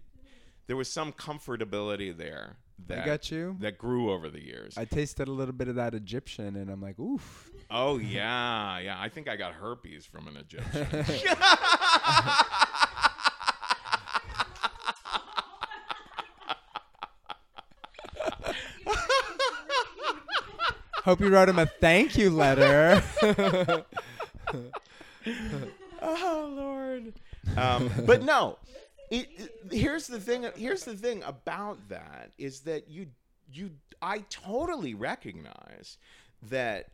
There was some comfortability there that I got you. that grew over the years. I tasted a little bit of that Egyptian, and I'm like, oof. Oh yeah, yeah. I think I got herpes from an Egyptian. Hope you wrote him a thank you letter. oh Lord. Um, but no, it, it- here's the thing. Here's the thing about that is that you you I totally recognize that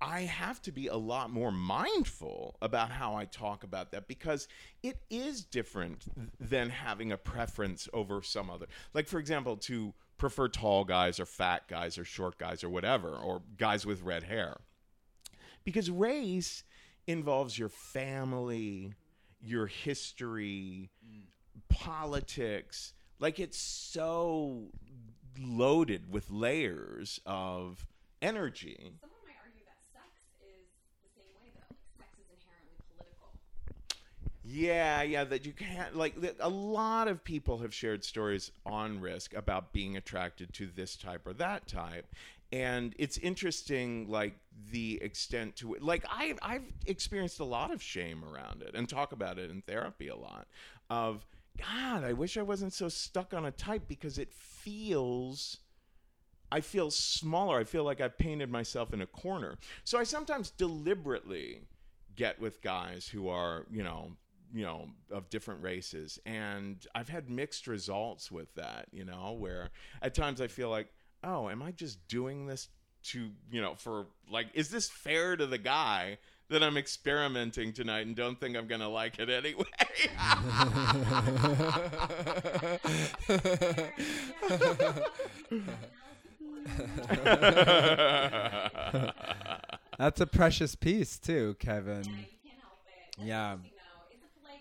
I have to be a lot more mindful about how I talk about that because it is different than having a preference over some other. Like, for example, to prefer tall guys or fat guys or short guys or whatever, or guys with red hair. Because race involves your family, your history, politics. Like, it's so loaded with layers of energy. Someone might argue that sex is the same way, though. Sex is inherently political. Yeah, yeah, that you can't like a lot of people have shared stories on risk about being attracted to this type or that type. and it's interesting like the extent to it like I I've experienced a lot of shame around it and talk about it in therapy a lot of god I wish I wasn't so stuck on a type because it feels I feel smaller. I feel like I've painted myself in a corner. So I sometimes deliberately get with guys who are you know you know of different races. And i've had mixed results with that you know where at times i feel like oh am i just doing this to you know for like is this fair to the guy that i'm experimenting tonight and don't think i'm gonna like it anyway That's a precious piece too, Kevin. Yeah, you can't help it. That's Yeah. interesting, though. It's a, like,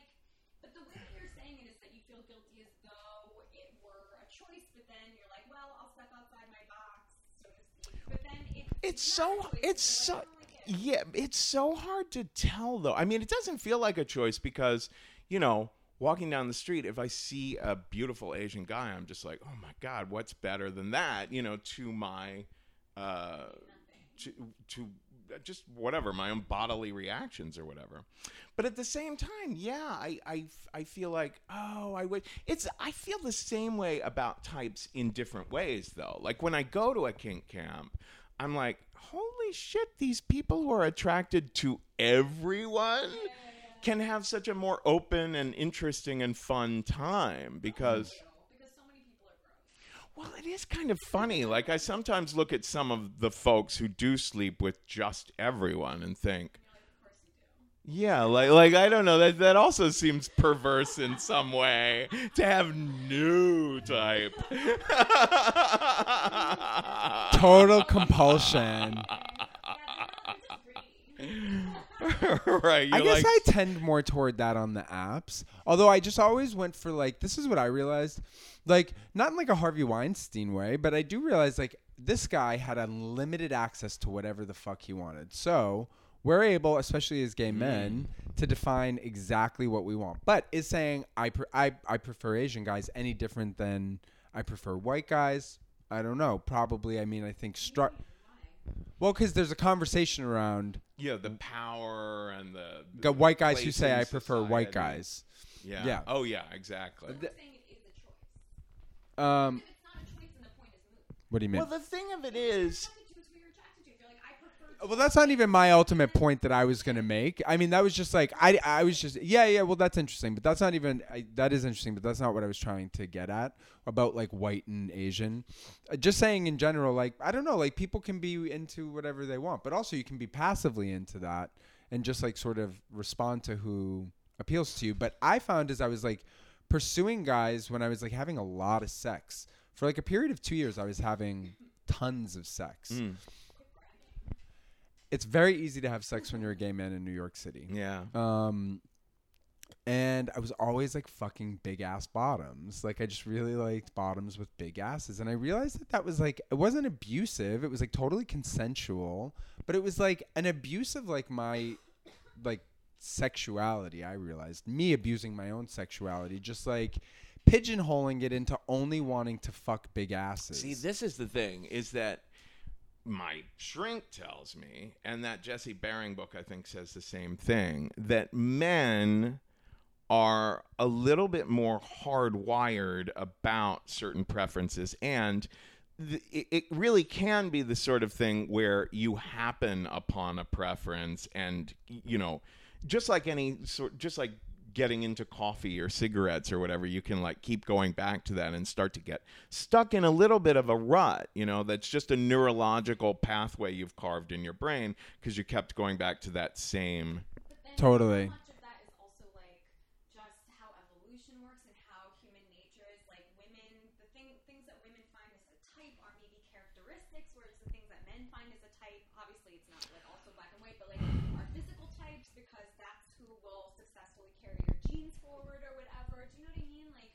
but the way that you're saying it is that you feel guilty as though it were a choice, but then you're like, well, I'll step outside my box, so to speak. But then it, it's so yeah it's so hard to tell though. I mean it doesn't feel like a choice because you know walking down the street if i see a beautiful asian guy i'm just like oh my god what's better than that? You know to my uh to to just whatever my own bodily reactions or whatever. But at the same time yeah i i, I feel like oh i would it's i feel the same way about types in different ways though. Like when i go to a kink camp i'm like holy shit these people who are attracted to everyone can have such a more open and interesting and fun time because well, it is kind of funny. Like I sometimes look at some of the folks who do sleep with just everyone and think, You're like, of course you do. Yeah, like like I don't know that that also seems perverse in some way to have new type. Total compulsion. Yeah, they're not really greedy. right. I guess like, I tend more toward that on the apps. Although I just always went for like this is what I realized. Like not in like a Harvey Weinstein way, but I do realize like this guy had unlimited access to whatever the fuck he wanted. So we're able, especially as gay men, to define exactly what we want. But is saying I pre- I I prefer Asian guys any different than I prefer white guys? I don't know. Probably. I mean, I think stru- Well, because there's a conversation around yeah, the power and the, Gu- the white guys who place say in I prefer white society. guys. Yeah. Yeah. Oh yeah, exactly. I'm saying it is a choice. Um, If it's not a choice, then the point is moot. what do you mean? Well, the thing of it is, Attracted to is who you're attracted to. If you're like, I prefer. Well, that's not even my ultimate point that I was gonna make. I mean, that was just like I, I was just yeah, yeah. Well, that's interesting, but that's not even I, that is interesting, but that's not what I was trying to get at about like white and Asian. Uh, just saying in general, like I don't know, like people can be into whatever they want, but also you can be passively into that and just like sort of respond to who appeals to you. But I found as I was like pursuing guys when I was like having a lot of sex for like a period of two years, I was having tons of sex. Mm, It's very easy to have sex when you're a gay man in New York City. yeah. Um, and I was always like fucking big ass bottoms. Like I just really liked bottoms with big asses, and I realized that that was like it wasn't abusive. It was like totally consensual, but it was like an abuse of like my like sexuality. I realized me abusing my own sexuality, just like pigeonholing it into only wanting to fuck big asses. See, this is the thing: is that my shrink tells me, and that Jesse Bering book I think says the same thing, that men are a little bit more hardwired about certain preferences. And it really can be the sort of thing where you happen upon a preference and you know just like any sort just like getting into coffee or cigarettes or whatever you can like keep going back to that and start to get stuck in a little bit of a rut you know that's just a neurological pathway you've carved in your brain because you kept going back to that same Totally. How much of that is also like just how evolution works and how human nature is. Like women, the thing, things that women find as a type are maybe characteristics, whereas the things that men find as a type, obviously it's not like also black and white, but like are physical types because that's who will successfully carry your genes forward or whatever. Do you know what I mean? Like,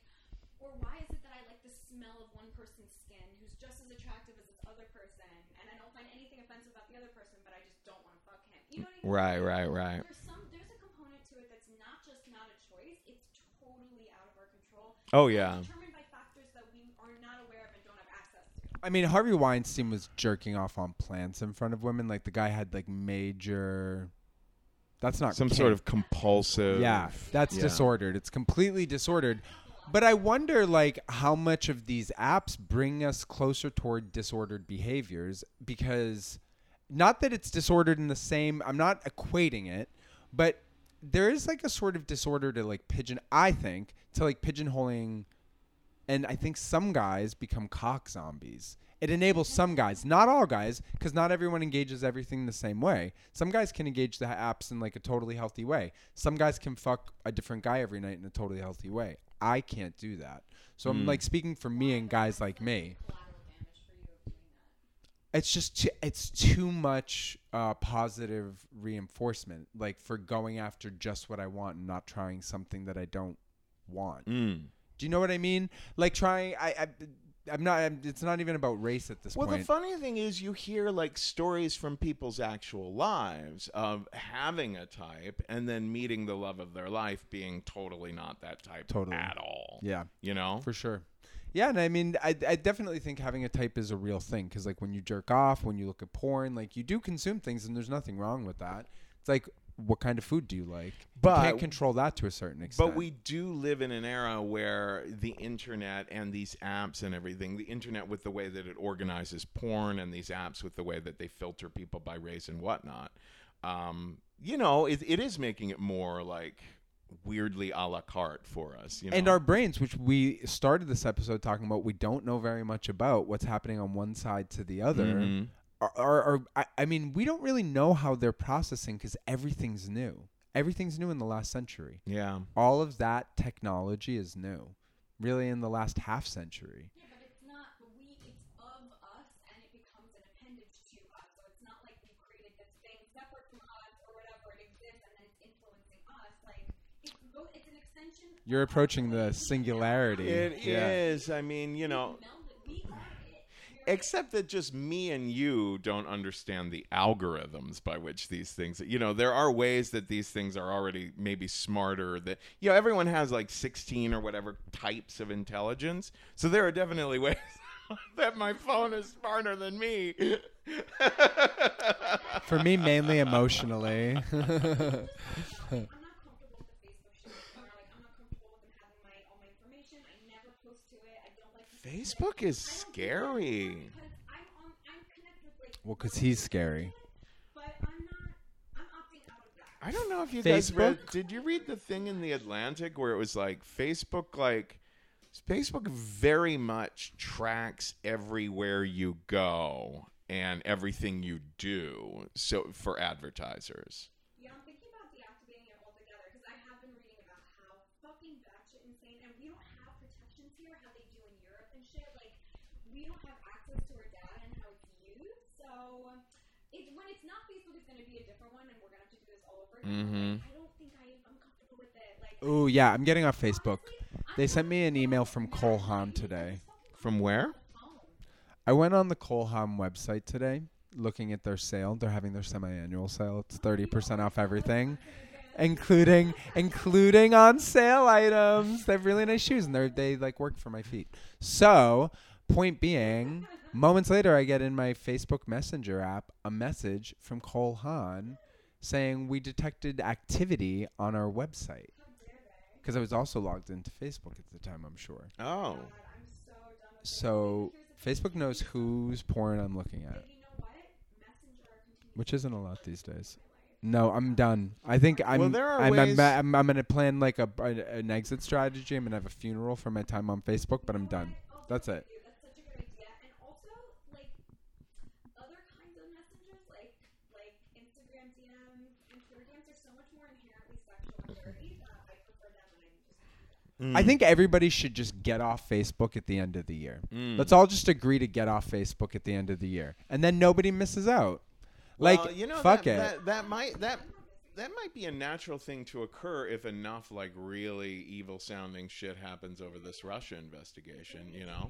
or why is it that I like the smell of one person's skin who's just as attractive as this other person, and I don't find anything offensive about the other person, but I just don't want to fuck him. You know what I mean? right right right There's some there's a component to it that's not just not a choice, it's totally out of our control. oh yeah Determined by factors that we are not aware of and don't have access to. I mean, Harvey Weinstein was jerking off on plants in front of women. Like the guy had like major. That's not Some kink. sort of compulsive. Yeah, that's yeah. disordered. It's completely disordered. But I wonder, like, how much of these apps bring us closer toward disordered behaviors because not that it's disordered in the same, I'm not equating it, but there is like a sort of disorder to like pigeon, I think, to like pigeonholing. And I think some guys become cock zombies. It enables some guys, not all guys, because not everyone engages everything the same way. Some guys can engage the apps in like a totally healthy way. Some guys can fuck a different guy every night in a totally healthy way. I can't do that. So I'm hmm. like speaking for me and guys like me. Collateral damage for you of doing that. It's just too, it's too much uh, positive reinforcement, like for going after just what I want and not trying something that I don't want. Mm. Do you know what I mean? Like trying, I, I I'm not. I'm, it's not even about race at this Well, point. Well, the funny thing is, you hear like stories from people's actual lives of having a type and then meeting the love of their life being totally not that type Totally. at all. yeah, You know? for sure. Yeah, and I mean, I, I definitely think having a type is a real thing because, like, when you jerk off, when you look at porn, like, you do consume things, and there's nothing wrong with that. It's like, what kind of food do you like? But- you can't control that to a certain extent. But we do live in an era where the internet and these apps and everything, the internet with the way that it organizes porn and these apps with the way that they filter people by race and whatnot, um, you know, it, it is making it more like weirdly a la carte for us. You know? and our brains, which we started this episode talking about, we don't know very much about what's happening on one side to the other. Mhm. Are, are, are I, I mean, we don't really know how they're processing because everything's new. Everything's new in the last century. Yeah. All of that technology is new, really, in the last half century. Yeah, but it's not. But we, it's of us, and it becomes an appendage to us. So it's not like we created this thing separate from us or whatever. It exists, and then it's influencing us. Like it's both. It's an extension. You're approaching the singularity. It is. yeah. I mean, you know, Melded. We are it. We're except that just me and you don't understand the algorithms by which these things you know there are ways that these things are already maybe smarter that you know everyone has like 16 or whatever types of intelligence so there are definitely ways that my phone is smarter than me For me, mainly emotionally. I'm not comfortable with the Facebook shit. Or like I'm not comfortable with them having my all my information. I never post to it. I don't like to see it. Facebook is I don't do that scary Because I'm on. I'm connected with like. well, because he's scary. I'm not. I'm opting out of that. I don't know if you guys read. Did you read the thing in the Atlantic where it was like Facebook, like Facebook, very much tracks everywhere you go and everything you do. So for advertisers. Yeah, I'm thinking about deactivating it altogether because I have been reading about how fucking batshit insane, and we don't have protections here, how they do in Europe and shit. Like, we don't have access to our data and how it's used. So, it, when it's not Facebook, it's going to be a different one, and we're going to have to do this all over again. Mhm. Like, I don't think I, I'm comfortable with Mm-hmm. it. Like, Ooh, yeah, I'm getting off Facebook. They sent me an email from Cole Haan today. From where? I went on the Cole Haan website today looking at their sale. They're having their semi-annual sale. It's 30% off everything, including including on sale items. They have really nice shoes and they they like work for my feet. So, point being, moments later I get in my Facebook Messenger app a message from Cole Haan saying we detected activity on our website. Cuz I was also logged into Facebook at the time, I'm sure. Oh. So done with So, Facebook knows whose porn I'm looking at. it. You know what? Messenger continues. which isn't a lot these days. No, I'm done. I think I'm. Well, there are I'm, ways- I'm, I'm, I'm gonna plan like a an exit strategy. I'm gonna have a funeral for my time on Facebook, but I'm done. That's it. Dude, that's such a good idea. And also, like other kinds of messengers, like like Instagram DMs and Twitter DMs, are so much more inherently sexual and dirty that I prefer them, and I just I think everybody should just get off Facebook at the end of the year. Mm. Let's all just agree to get off Facebook at the end of the year, and then nobody misses out. Like, Well, you know, fuck that, it. That, that might that that might be a natural thing to occur if enough like really evil sounding shit happens over this Russia investigation. You know.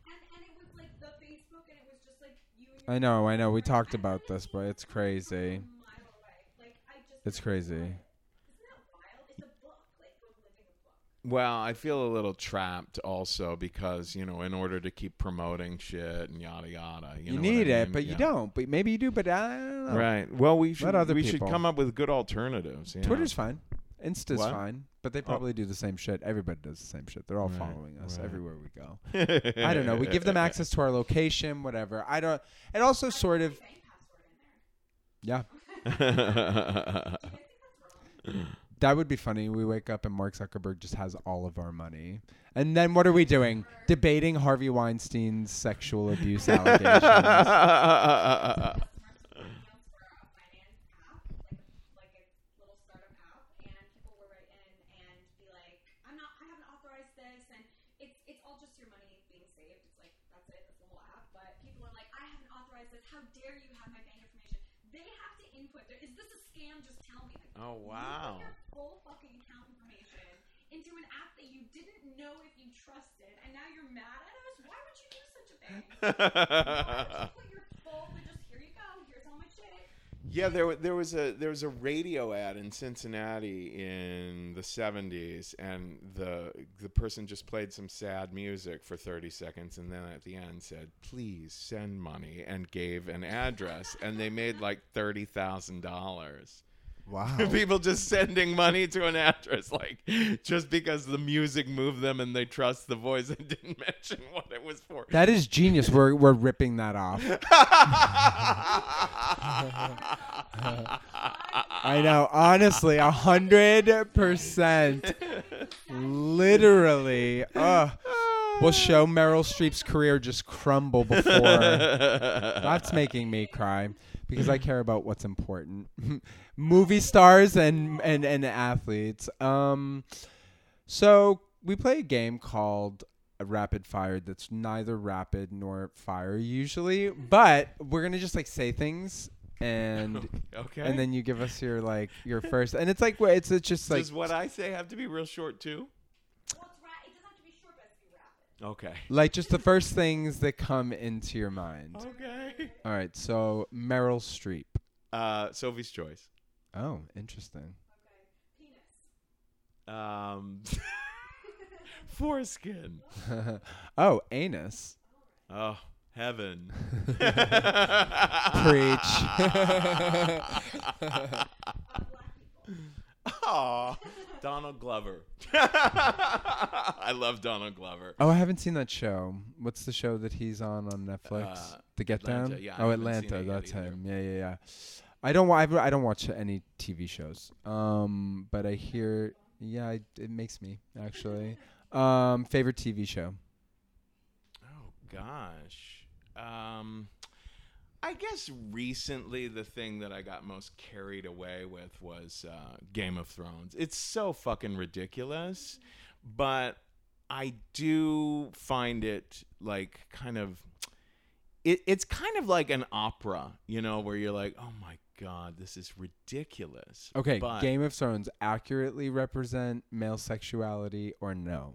I know, I know. We talked about this, but it's crazy. a mile away. Like I just. It's crazy. Isn't that wild? It's a book. Like we're living a book. Well, I feel a little trapped also because you know, in order to keep promoting shit and yada yada, you, You, know I need it, mean? but you don't. But maybe you do. But I don't know. Right. Well, we should other we people. should come up with good alternatives. yeah. Twitter's fine. Insta's What? fine. But they oh. probably do the same shit. Everybody does the same shit. They're all Right, following us right. everywhere we go. I don't know. We give them access to our location, whatever. I don't. It also sort of. Bank password in Yeah. there. Do you guys think that's wrong? That would be funny. We wake up and Mark Zuckerberg just has all of our money. And then what are we doing? Debating Harvey Weinstein's sexual abuse allegations. accounts for a finance app, like a, like a little startup app, and people will write in and be like, "I'm not, I haven't authorized this," and it's it's all just your money being saved. It's like that's it, that's the whole app. But people are like, "I haven't authorized this. How dare you have my bank information?" They have to input. their- Is this a scam? Just tell me. Like, Oh, you wow. put your full fucking account information into an app that you didn't know if you trusted, and now you're mad at us. Why would you do such a thing? Why would you put your full? Just here you go. Here's all my shit. Yeah, there there was a there was a radio ad in Cincinnati in the '70s, and the the person just played some sad music for 30 seconds, and then at the end said, "Please send money," and gave an address, and they made like thirty thousand dollars. Wow. People just sending money to an address, like just because the music moved them and they trust the voice and didn't mention what it was for. That is genius. We're, we're ripping that off. I know. Honestly, a hundred percent. Literally. Ugh. We'll show Meryl Streep's career just crumble before. That's making me cry because I care about what's important. Movie stars and, and, and athletes. Um, so we play a game called rapid fire that's neither rapid nor fire usually, but we're gonna just like say things and okay. and then you give us your like your first and it's like it's it's just like Does what I say have to be real short too? Well, it's ra- it doesn't have to be short, but it's be rapid. Okay. like just the first things that come into your mind. Okay. All right, so Meryl Streep. Uh, Sophie's Choice. Oh, interesting. Okay. Penis. Um, foreskin. oh, anus. Oh, heaven. Aw, Donald Glover. I love Donald Glover. Oh, I haven't seen that show. What's the show that he's on on Netflix? Uh, the Get Atlanta, Down. yeah, oh, Atlanta. That's either. him. Yeah, yeah, yeah. I don't. wa- I I don't watch any TV shows. Um, but I hear. Yeah, I, it makes me actually. Um, favorite TV show. Oh gosh. Um I guess recently the thing that I got most carried away with was uh, Game of Thrones. It's so fucking ridiculous, but I do find it like kind of it, it's kind of like an opera, you know, where you're like, "Oh my god, this is ridiculous." Okay, but Game of Thrones accurately represent male sexuality or no? No.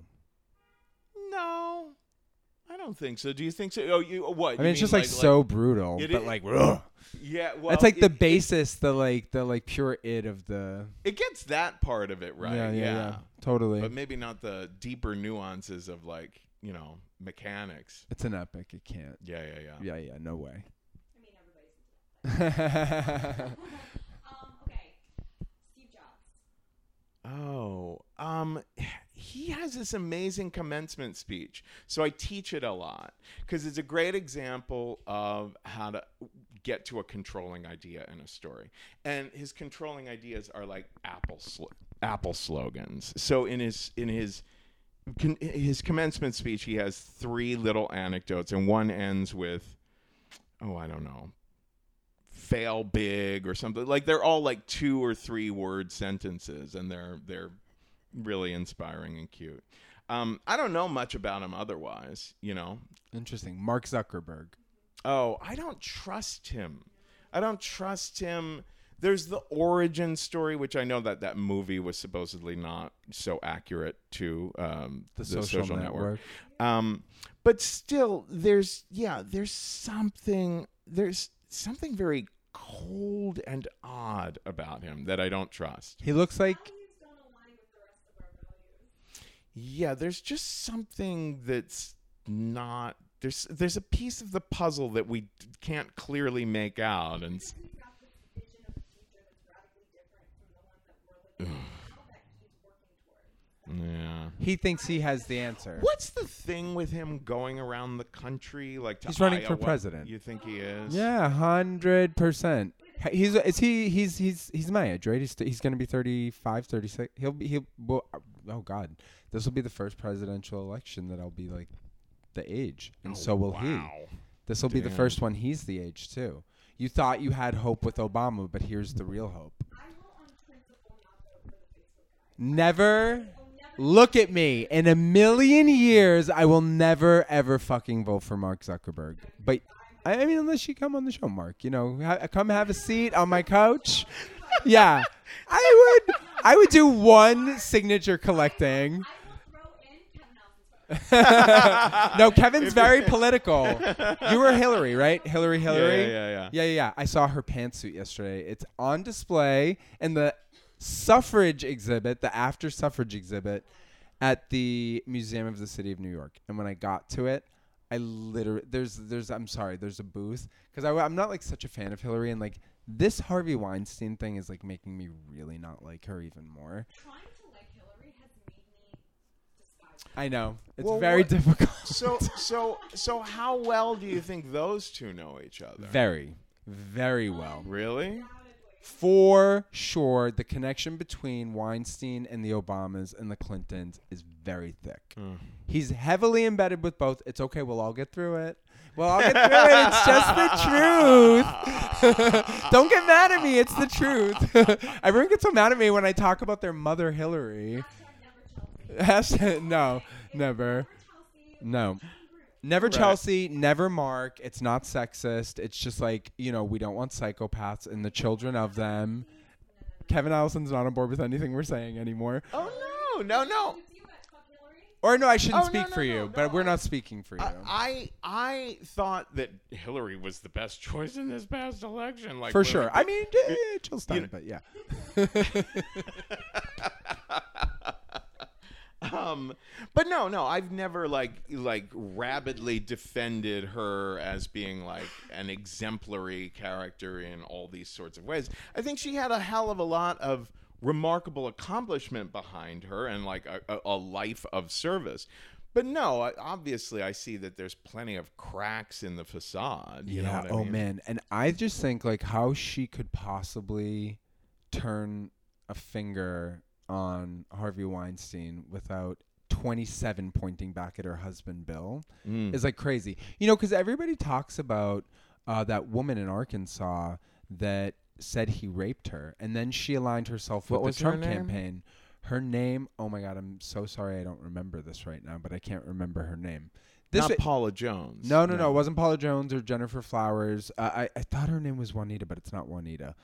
I don't think so. Do you think so? Oh, you what? I you mean, it's just mean like, so brutal, It but is- like, ugh. Yeah, well, it's like the it- it- basis, the like, the like pure id of the. It gets that part of it right. Yeah, yeah, yeah, totally. But maybe not the deeper nuances of like, you know, mechanics. it's an epic. It can't. Yeah, yeah, yeah. Yeah, yeah, no way. I mean, everybody's into yeah, that. um, okay. Steve Jobs. Oh, um he has this amazing commencement speech. So I teach it a lot cuz it's a great example of how to get to a controlling idea in a story. And his controlling ideas are like Apple sl- Apple slogans. So in his in his his commencement speech he has three little anecdotes and one ends with oh, I don't know. Fail big or something. Like they're all like two or three word sentences and they're they're really inspiring and cute. Um, I don't know much about him otherwise, you know. Interesting. Mark Zuckerberg. Oh, I don't trust him. I don't trust him. There's the origin story, which I know that that movie was supposedly not so accurate to um, The, social, network. Um, but still, there's yeah, there's something there's something very cold and odd about him that I don't trust. He looks like Values don't align with the rest of our values. Yeah, there's just something that's not there's there's a piece of the puzzle that we can't clearly make out and s- He's got this vision of a future that's radically different from the one that we're living in. How that he's working towards. Yeah. he thinks he has the answer. What's the thing with him going around the country like to He's running for president. You think he is? Yeah, hundred percent. He's is he he's he's he's my age, right? He's he's gonna be 35, 36. He'll be he'll well, uh, oh god, this will be the first presidential election that I'll be like the age, and Oh, so will he. This will be the first one. He's the age too. You thought you had hope with Obama, but here's the real hope. I will on principle not vote for the Facebook guy. Never I will never look at me. In a million years, I will never ever fucking vote for Mark Zuckerberg. But I mean, unless you come on the show, Mark, you know, ha- come have a seat on my couch. Yeah, I would. I would do one signature collecting. I will throw in Kevin Allison's vote. no, Kevin's very political. You were Hillary, right? Hillary, Hillary. yeah, yeah, yeah. yeah, yeah, yeah. I saw her pantsuit yesterday. It's on display in the suffrage exhibit, the after suffrage exhibit, at the Museum of the City of New York. And when I got to it, I literally there's there's I'm sorry there's a booth because I I'm not like such a fan of Hillary and like this Harvey Weinstein thing is like making me really not like her even more. Trying to like Hillary has made me despise. I know it's Well, very what- difficult. So so so how well do you think those two know each other? very, very well. Really? For sure, the connection between Weinstein and the Obamas and the Clintons is very thick. Mm. He's heavily embedded with both. It's okay. We'll all get through it. Well, I'll get through it. It's just the truth. Don't get mad at me. It's the truth. Everyone gets so mad at me when I talk about their mother, Hillary. Hashtag- no, never. No. Never Correct. Chelsea, never Mark. It's not sexist. It's just like, you know, we don't want psychopaths and the children of them. Kevin Allison's not on board with anything we're saying anymore. Oh no, no, no. You at fuck Hillary? Or no, I shouldn't Oh, speak no, for no, you, no, but we're I- not speaking for you. I, I I thought that Hillary was the best choice in this past election. Like for sure. I mean, Jill eh, Stein, know- but yeah. um, but no, no, I've never like like rabidly defended her as being like an exemplary character in all these sorts of ways. I think she had a hell of a lot of remarkable accomplishment behind her and like a, a, life of service. But no, obviously, I see that there's plenty of cracks in the facade. You know yeah. what I oh mean? man, and I just think like how she could possibly turn a finger on Harvey Weinstein without 27 pointing back at her husband Bill Mm. is like crazy. You know, because everybody talks about uh, that woman in Arkansas that said he raped her, and then she aligned herself What with the Trump name? campaign. Her name, oh my god, I'm so sorry I don't remember this right now, but I can't remember her name. This Not Paula Jones. no, no, no, It wasn't Paula Jones or Gennifer Flowers. Uh, I I thought her name was Juanita, but it's not Juanita.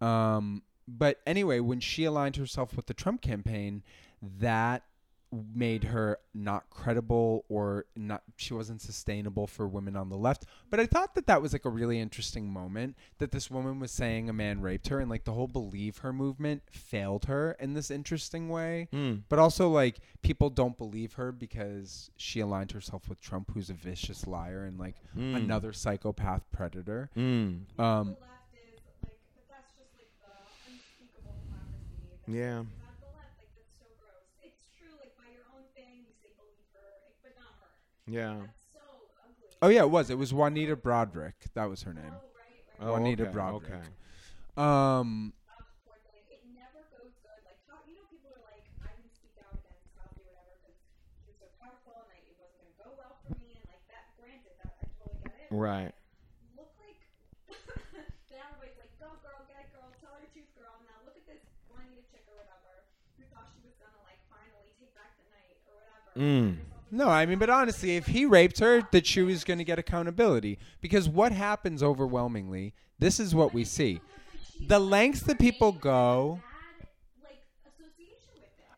Um, but anyway, when she aligned herself with the Trump campaign, that made her not credible or not she wasn't sustainable for women on the left but i thought that that was like a really interesting moment that this woman was saying a man raped her and like the whole believe her movement failed her in this interesting way Mm. but also like people don't believe her because she aligned herself with Trump, who's a vicious liar and like Mm. another psychopath predator. Mm. Um, her. Yeah. So oh yeah, it was. It was Juanita Broaddrick. That was her name. Oh, right, right. Oh, Juanita okay, Broaddrick. okay. Um, Ugh, Mm. No, I mean, but honestly, if he raped her, that she was going to get accountability. Because what happens overwhelmingly, this is what we see. The lengths that people go.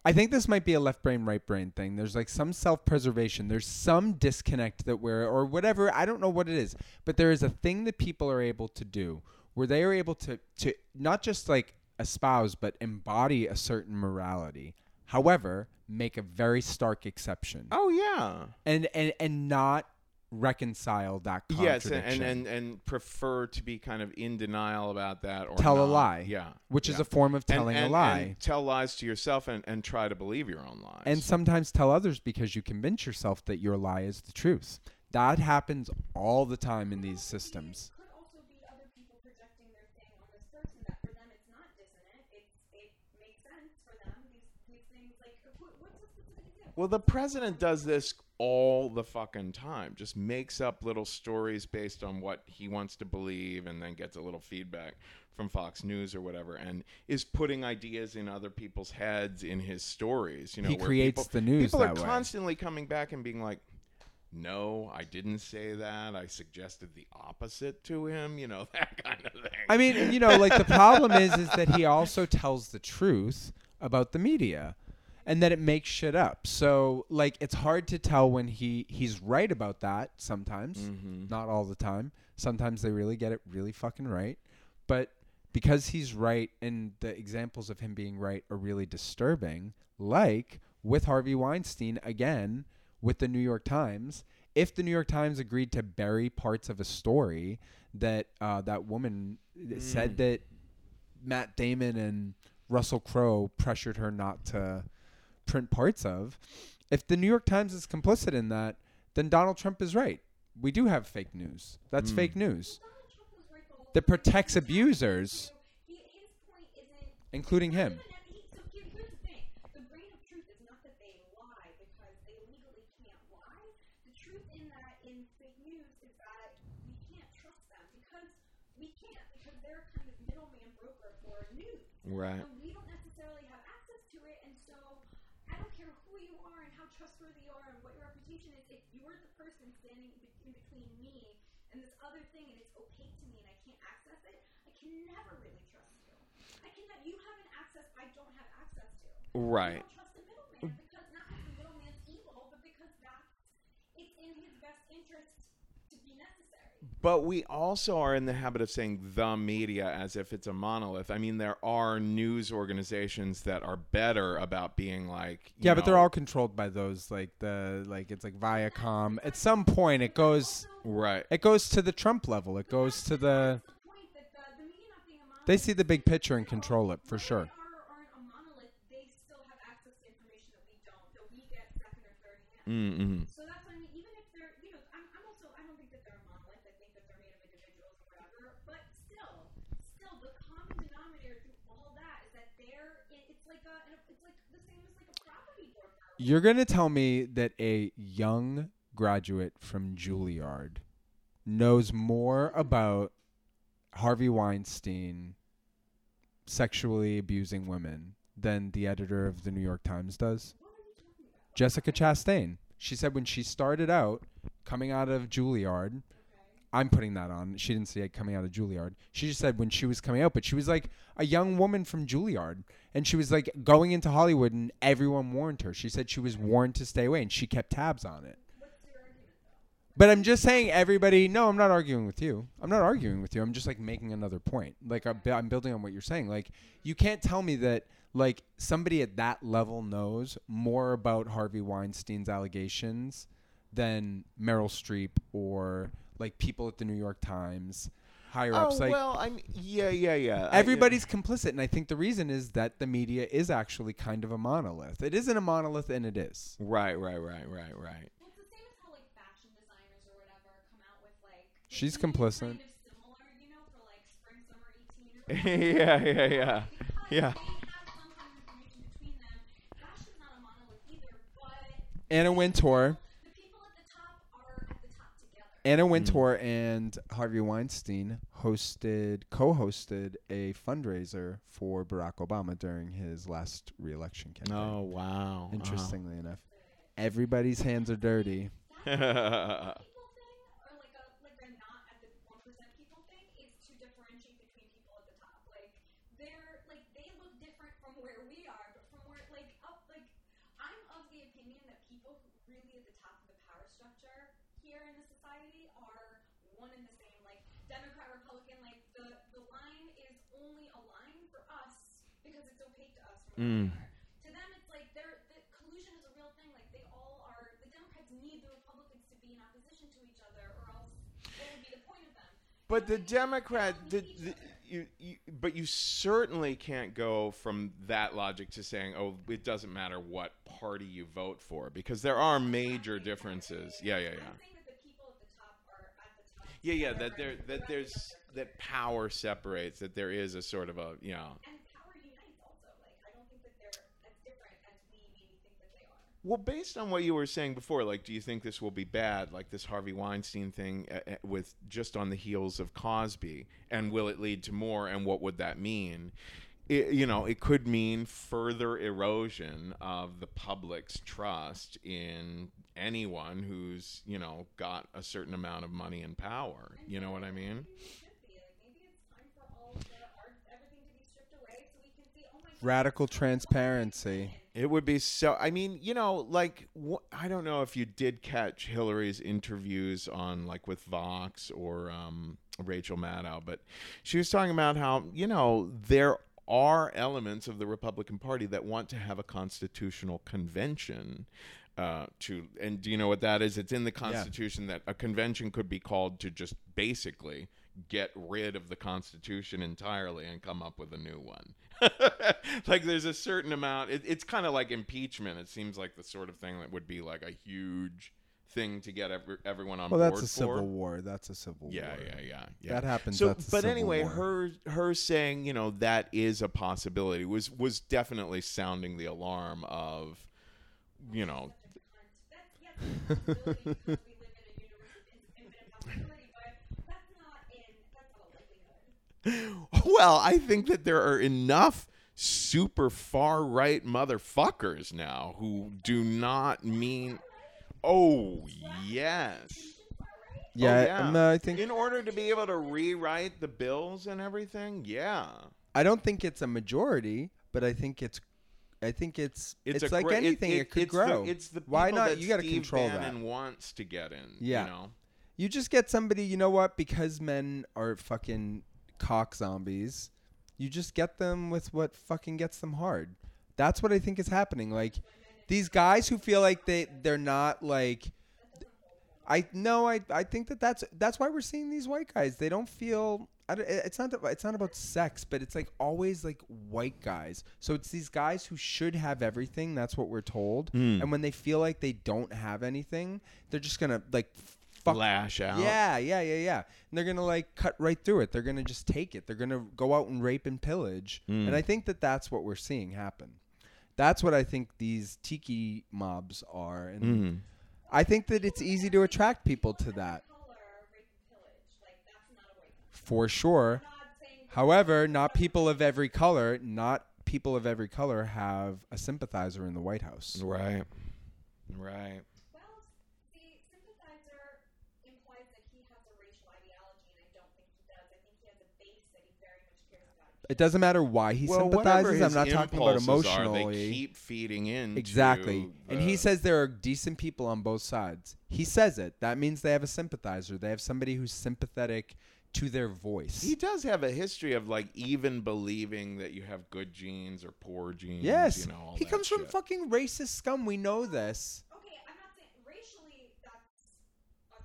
I think this might be a left brain, right brain thing. There's like some self preservation. There's some disconnect that we're, or whatever. I don't know what it is, but there is a thing that people are able to do where they are able to, to not just like espouse, but embody a certain morality. However, make a very stark exception Oh yeah. and, and, and not reconcile that Yes, and, and and and prefer to be kind of in denial about that or Tell a lie. Yeah, which is a form of And- telling and- a lie. and tell lies to yourself and, and try to believe your own lies. and sometimes tell others because you convince yourself that your lie is the truth. That happens all the time in these systems. Could also be other people projecting their thing on this person that for them it's not dissonant. It's it makes sense for them. These these things like what, what's a specific example? Well, the president does this all the fucking time. Just makes up little stories based on what he wants to believe and then gets a little feedback from Fox News or whatever and is putting ideas in other people's heads in his stories, you know, He where creates people, the news People are way. constantly coming back and being like no, I didn't say that. I suggested the opposite to him, you know, that kind of thing. I mean, you know, like the problem is is that he also tells the truth about the media and that it makes shit up. So, like it's hard to tell when he he's right about that sometimes, Mhm. not all the time. Sometimes they really get it really fucking right. But because he's right and the examples of him being right are really disturbing, like with Harvey Weinstein again with the New York Times, if the New York Times agreed to bury parts of a story that uh, that woman said that Matt Damon and Russell Crowe pressured her not to print parts of, if the New York Times is complicit in that, then Donald Trump is right. We do have fake news. That's Mm. fake news Donald Trump was right the whole that protects abusers, He, his point isn't including him. Right. so and this other thing, and it's opaque to me, and I can't access it, I can never really trust you. I can. You have an access I don't have access to. Right. don't trust the middleman because not because the middleman's evil, but because that's it's in his best interest to be necessary. But we also are in the habit of saying the media as if it's a monolith. I mean, there are news organizations that are better about being like, Yeah, but they're all controlled by those like the like it's like Viacom. At some point, it goes right. it goes to the Trump level. It goes to the The point that the, the media not being a monolith. they see the big picture and control it for sure. They are or aren't a monolith. They still have access to information that we don't, that we get second or third hand. Mm-hmm. So that's what I mean. Even if they're, you know, I'm, I'm also, I don't think that they're a monolith. I think that they're made of individuals or whatever. But still, still, the common denominator through all that is that they're, it, it's like a, it's like the same as like a property You're gonna tell me that a young graduate from Juilliard knows more about Harvey Weinstein sexually abusing women than the editor of the New York Times does? Jessica Chastain. She said when she started out coming out of Juilliard, I'm putting that on. She didn't say it coming out of Juilliard. She just said when she was coming out, but she was like a young woman from Juilliard. And she was like going into Hollywood and everyone warned her. She said she was warned to stay away and she kept tabs on it. But I'm just saying, everybody. No, I'm not arguing with you. I'm not arguing with you. I'm just like making another point. Like I'm, I'm building on what you're saying. Like you can't tell me that like somebody at that level knows more about Harvey Weinstein's allegations than Meryl Streep or like people at the New York Times, higher Oh ups. Like well, I'm yeah, yeah, yeah. I- everybody's complicit, and I think the reason is that the media is actually kind of a monolith. It isn't a monolith, and it is. right, right, right, right, right. It's the same as how like fashion designers or whatever come out with like. She's complicit. Kind of similar, you know, for like spring summer 18 or something. yeah, yeah, yeah, Because yeah. Anna have Anna mm. Wintour and Harvey Weinstein hosted, co-hosted a fundraiser for Barack Obama during his last re-election oh, campaign. Oh wow. Uh-huh. Interestingly enough, everybody's hands are dirty. people thing or like a like a not at the one percent people thing is to differentiate between people at the top. Like they're like they look different from where we are, but from where like up like I'm of the opinion that people who really at the top of the power structure here in the society are one and the same. Like Democrat, Republican, like the the line is only a line for us because it's opaque to us from mm. where we are. To them, it's like they're the collusion is a real thing. Like they all are. The Democrats need the Republicans to be in opposition to each other, or else what would be the point of them? But the You know what I mean? They Democrat, the, the, you, you, but you certainly can't go from that logic to saying, "Oh, it doesn't matter what party you vote for," because there are major differences. Yeah, yeah, yeah, I'm saying that the people at the top are at the top. yeah, yeah. That there, that there's that power separates. That there is a sort of a, you know. And power unites also. Like I don't think that they're as different as we maybe think that they are. Well, based on what you were saying before, like, do you think this will be bad, like this Harvey Weinstein thing, uh, with just on the heels of Cosby, and will it lead to more? And what would that mean? It, you know, it could mean further erosion of the public's trust in anyone who's, you know, got a certain amount of money and power. You know what I mean? Maybe it should be. Like maybe it's time for all of the art, everything to be stripped away so we can see. Oh my God. Radical transparency. It would be so. I mean, you know, like wh- I don't know if you did catch Hillary's interviews on like with Vox or um, Rachel Maddow, but she was talking about how you know there are elements of the Republican Party that want to have a constitutional convention. Uh, to and do you know what that is? It's in the Constitution that a convention could be called to just basically get rid of the Constitution entirely and come up with a new one. like there's a certain amount. It, it's kind of like impeachment. It seems like the sort of thing that would be like a huge thing to get every, everyone on Well, board that's a for. civil war. That's a civil Yeah, war. yeah, yeah, yeah. That happens, So, that's but anyway, war. her her saying, you know, that is a possibility was was definitely sounding the alarm of, you know, That's yes, it's a possibility because we live in a universe of in- infinite possibility, but that's not in that's not a likelihood. Well, I think that there are enough super far right motherfuckers now who do not mean. Oh yes. Yeah, oh, yeah. um, I think in order to be able to rewrite the bills and everything, yeah, I don't think it's a majority, but I think it's I think it's it's, a like anything. It, could it's grow. The, it's the Why not? that You got to control Bannon that. wants to get in. Yeah. you know. You just get somebody. You know what? Because men are fucking cock zombies. You just get them with what fucking gets them hard. That's what I think is happening. Like these guys who feel like they they're not like. I no, I I think that that's that's why we're seeing these white guys. They don't feel. I don't, it's not that, it's not about sex, but it's like always like white guys. So it's these guys who should have everything. That's what we're told. Hmm. And when they feel like they don't have anything, they're just gonna like fuck Lash out. yeah, yeah, yeah, yeah. And they're gonna like cut right through it. They're gonna just take it. They're gonna go out and rape and pillage. And hmm. I think that that's what we're seeing happen. That's what I think these tiki mobs are, and hmm. I think that it's easy to attract people to that Color, rape and pillage, like that's not a white thing. for sure. I'm not saying However, not people of every color, not people of every color have a sympathizer in the White House. Right. Right. Well, see, sympathizer implies that he has a racial ideology, and I don't think he does. I think he has a base that he very much cares about. It doesn't matter why he well, sympathizes. I'm not talking about emotionally. Are, they keep feeding in. Exactly. to And he says there are decent people on both sides. He says it. That means they have a sympathizer. They have somebody who's sympathetic to their voice. He does have a history of like even believing that you have good genes or poor genes. yes. You know, all he comes from fucking racist scum. We know this. Okay, I'm not saying racially that's a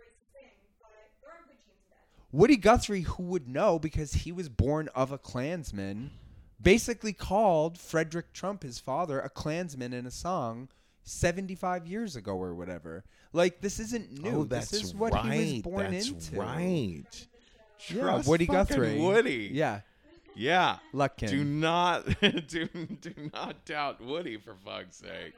racist thing, but there are good genes and bad genes. Woody Guthrie, who would know because he was born of a Klansman, basically called Frederick Trump, his father, a Klansman in a song 75 years ago or whatever. Like, this isn't new. Oh, that's this is what right. he was born that's into. right. Yeah, Woody Guthrie. Woody. Yeah. Yeah. Lutken. Do not do, do not doubt Woody for fuck's sake.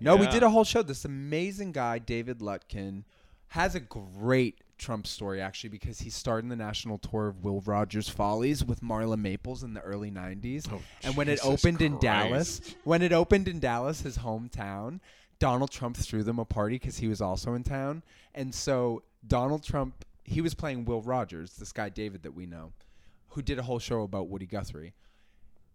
No, we did a whole show. This amazing guy, David Lutken, has a great Trump story actually because he starred in the national tour of Will Rogers Follies with Marla Maples in the early 90s. Oh, and when it opened in Dallas, when it opened in Dallas, his hometown, Donald Trump threw them a party because he was also in town, and so Donald Trump he was playing Will Rogers, this guy David that we know, who did a whole show about Woody Guthrie.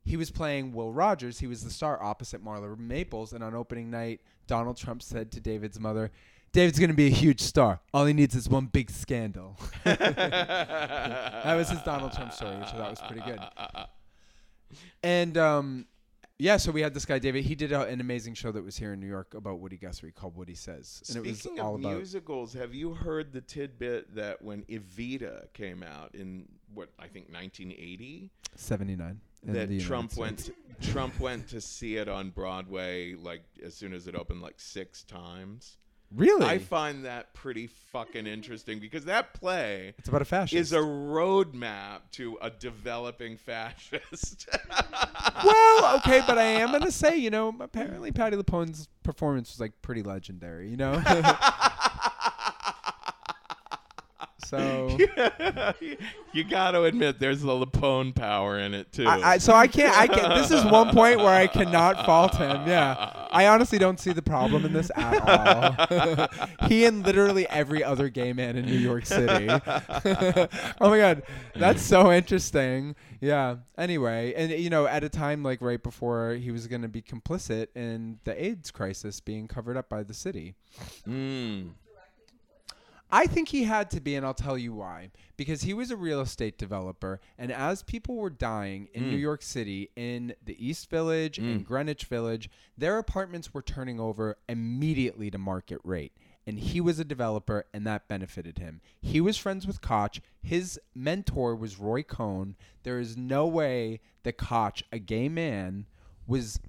He was playing Will Rogers. He was the star opposite Marla Maples, and on opening night, Donald Trump said to David's mother. David's gonna be a huge star. All he needs is one big scandal. that was his Donald Trump story, which I thought was pretty good. And um, yeah, so we had this guy David. He did a, an amazing show that was here in New York about Woody Guthrie called Woody Sez, and Speaking it was all of about musicals, have you heard the tidbit that when Evita came out in what I think 1980, seventy nine. that Trump went Trump went to see it on Broadway like as soon as it opened like six times. Really, I find that pretty fucking interesting because that play it's about a fascist. is a roadmap to a developing fascist. well, okay, but I am gonna say, you know, apparently Patti LuPone's performance was like pretty legendary, you know. so you got to admit there's a LuPone power in it too. I, I so I can't I can this is one point where I cannot fault him. Yeah. I honestly don't see the problem in this at all. he and literally every other gay man in New York City. oh my god. That's so interesting. Yeah. Anyway, and you know, at a time like right before he was going to be complicit in the AIDS crisis being covered up by the city. Mm. I think he had to be, and I'll tell you why. Because he was a real estate developer, and as people were dying in New mm. York City, in the East Village and mm. Greenwich Village, their apartments were turning over immediately to market rate. And he was a developer, and that benefited him. He was friends with Koch. His mentor was Roy Cohn. There is no way that Koch, a gay man, was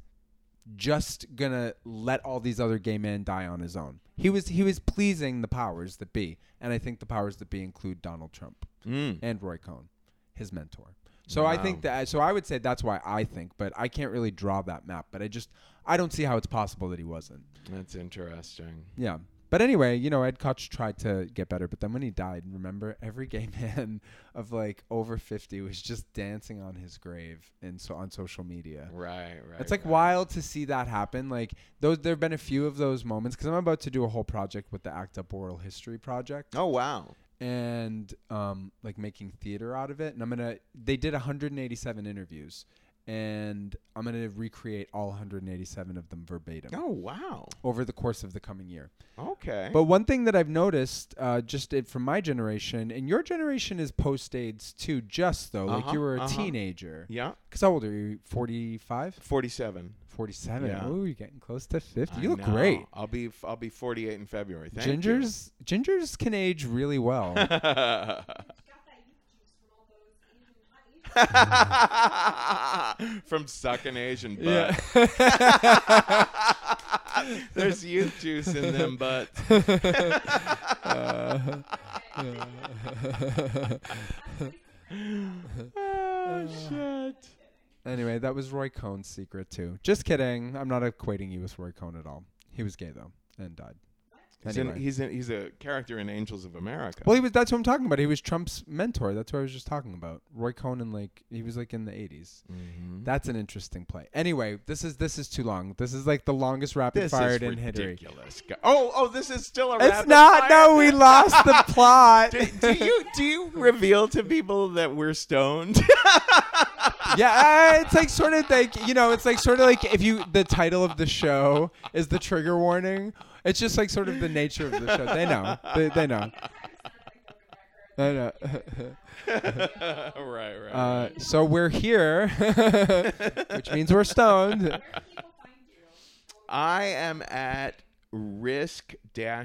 just gonna let all these other gay men die on his own. He was he was pleasing the powers that be, and I think the powers that be include Donald Trump Mm. and Roy Cohn, his mentor. So I think that so I would say that's why I think, but I can't really draw that map. But I just I don't see how it's possible that he wasn't. That's interesting. Yeah. But anyway, you know, Ed Koch tried to get better, but then when he died, remember every gay man of like over fifty was just dancing on his grave and so on social media. Right, right. It's like right. wild to see that happen. Like those, there have been a few of those moments because I'm about to do a whole project with the Act Up Oral History Project, Oh wow. and um, like making theater out of it. And I'm gonna. They did 187 interviews, and I'm gonna recreate all 187 of them verbatim Oh wow. over the course of the coming year. Okay. But one thing that I've noticed, uh, just it, from my generation, and your generation is post AIDS too, just though, like Uh-huh, you were a uh-huh. teenager. yeah, Because how old are you? 45? forty-seven. 47. Yeah. Oh, you're getting close to 50. I You look know. great. I'll be f- I'll be forty-eight in February. Thank you. Gingers gingers can age really well. Got that youth juice from all those Asian hot Asian From sucking Asian Yeah. butt. There's youth juice in them butts. Uh, oh shit. anyway, that was Roy Cohn's secret too. Just kidding. I'm not equating you with Roy Cohn at all. He was gay though and died. He's, in, he's, in, he's a character in Angels of America. Well, he was. That's what I'm talking about. He was Trump's mentor. That's what I was just talking about. Roy Cohn and like he was like in the 80s. Mhm. That's an interesting play. Anyway, this is this is too long. This is like the longest rapid this fire in history. ridiculous. Oh, oh, this is still a It's not. fire? No, we lost the plot. do, do you do you reveal to people that we're stoned? yeah, it's like sort of like you know, it's like sort of like if you the title of the show is the trigger warning. It's just like sort of the nature of the show. They know. They, they know. I know. right, right. Uh, so we're here, which means we're stoned. Where can people find you? I am at risk-show.com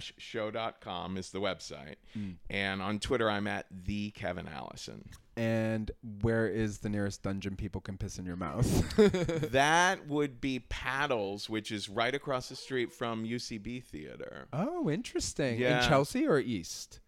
is the website. Hmm. And on Twitter I'm at the Kevin Allison. And where is the nearest dungeon people can piss in your mouth? that would be Paddles, which is right across the street from UCB Theater. oh, interesting. Yeah. In Chelsea or East?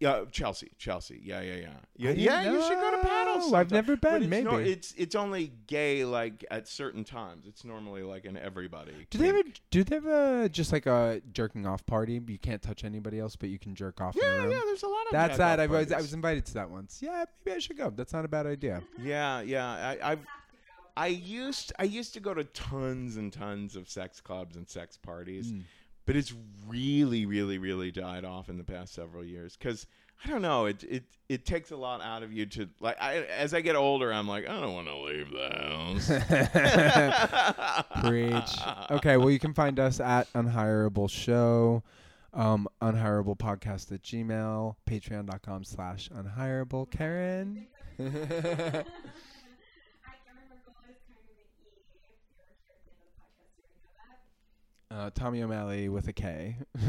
Yeah, Chelsea, Chelsea. Yeah, yeah, yeah. Yeah, yeah you should go to Paddles. know. I've never But been, it's no- maybe. it's it's only gay like at certain times. It's normally like an everybody. Do they have a, do they have a just like a jerking off party? You can't touch anybody else, but you can jerk off Yeah, yeah. There's a lot of. That's that. I was I was invited to that once. Yeah, maybe I should go. That's not a bad idea. Yeah, yeah. I, I've I used I used to go to tons and tons of sex clubs and sex parties, Mm. But it's really, really, really died off in the past several years because I don't know. It it it takes a lot out of you to like. I, as I get older, I'm like, I don't want to leave the house. Preach. Okay, well, you can find us at Unhireable Show, um, Unhireable Podcast at Gmail, patreon.com slash unhireable. Karen? I can't remember Gomez kind of an E. If you're here at the end of the podcast, you already know that. Uh, Tommy O'Malley with a K.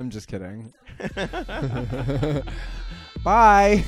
I'm just kidding. Bye.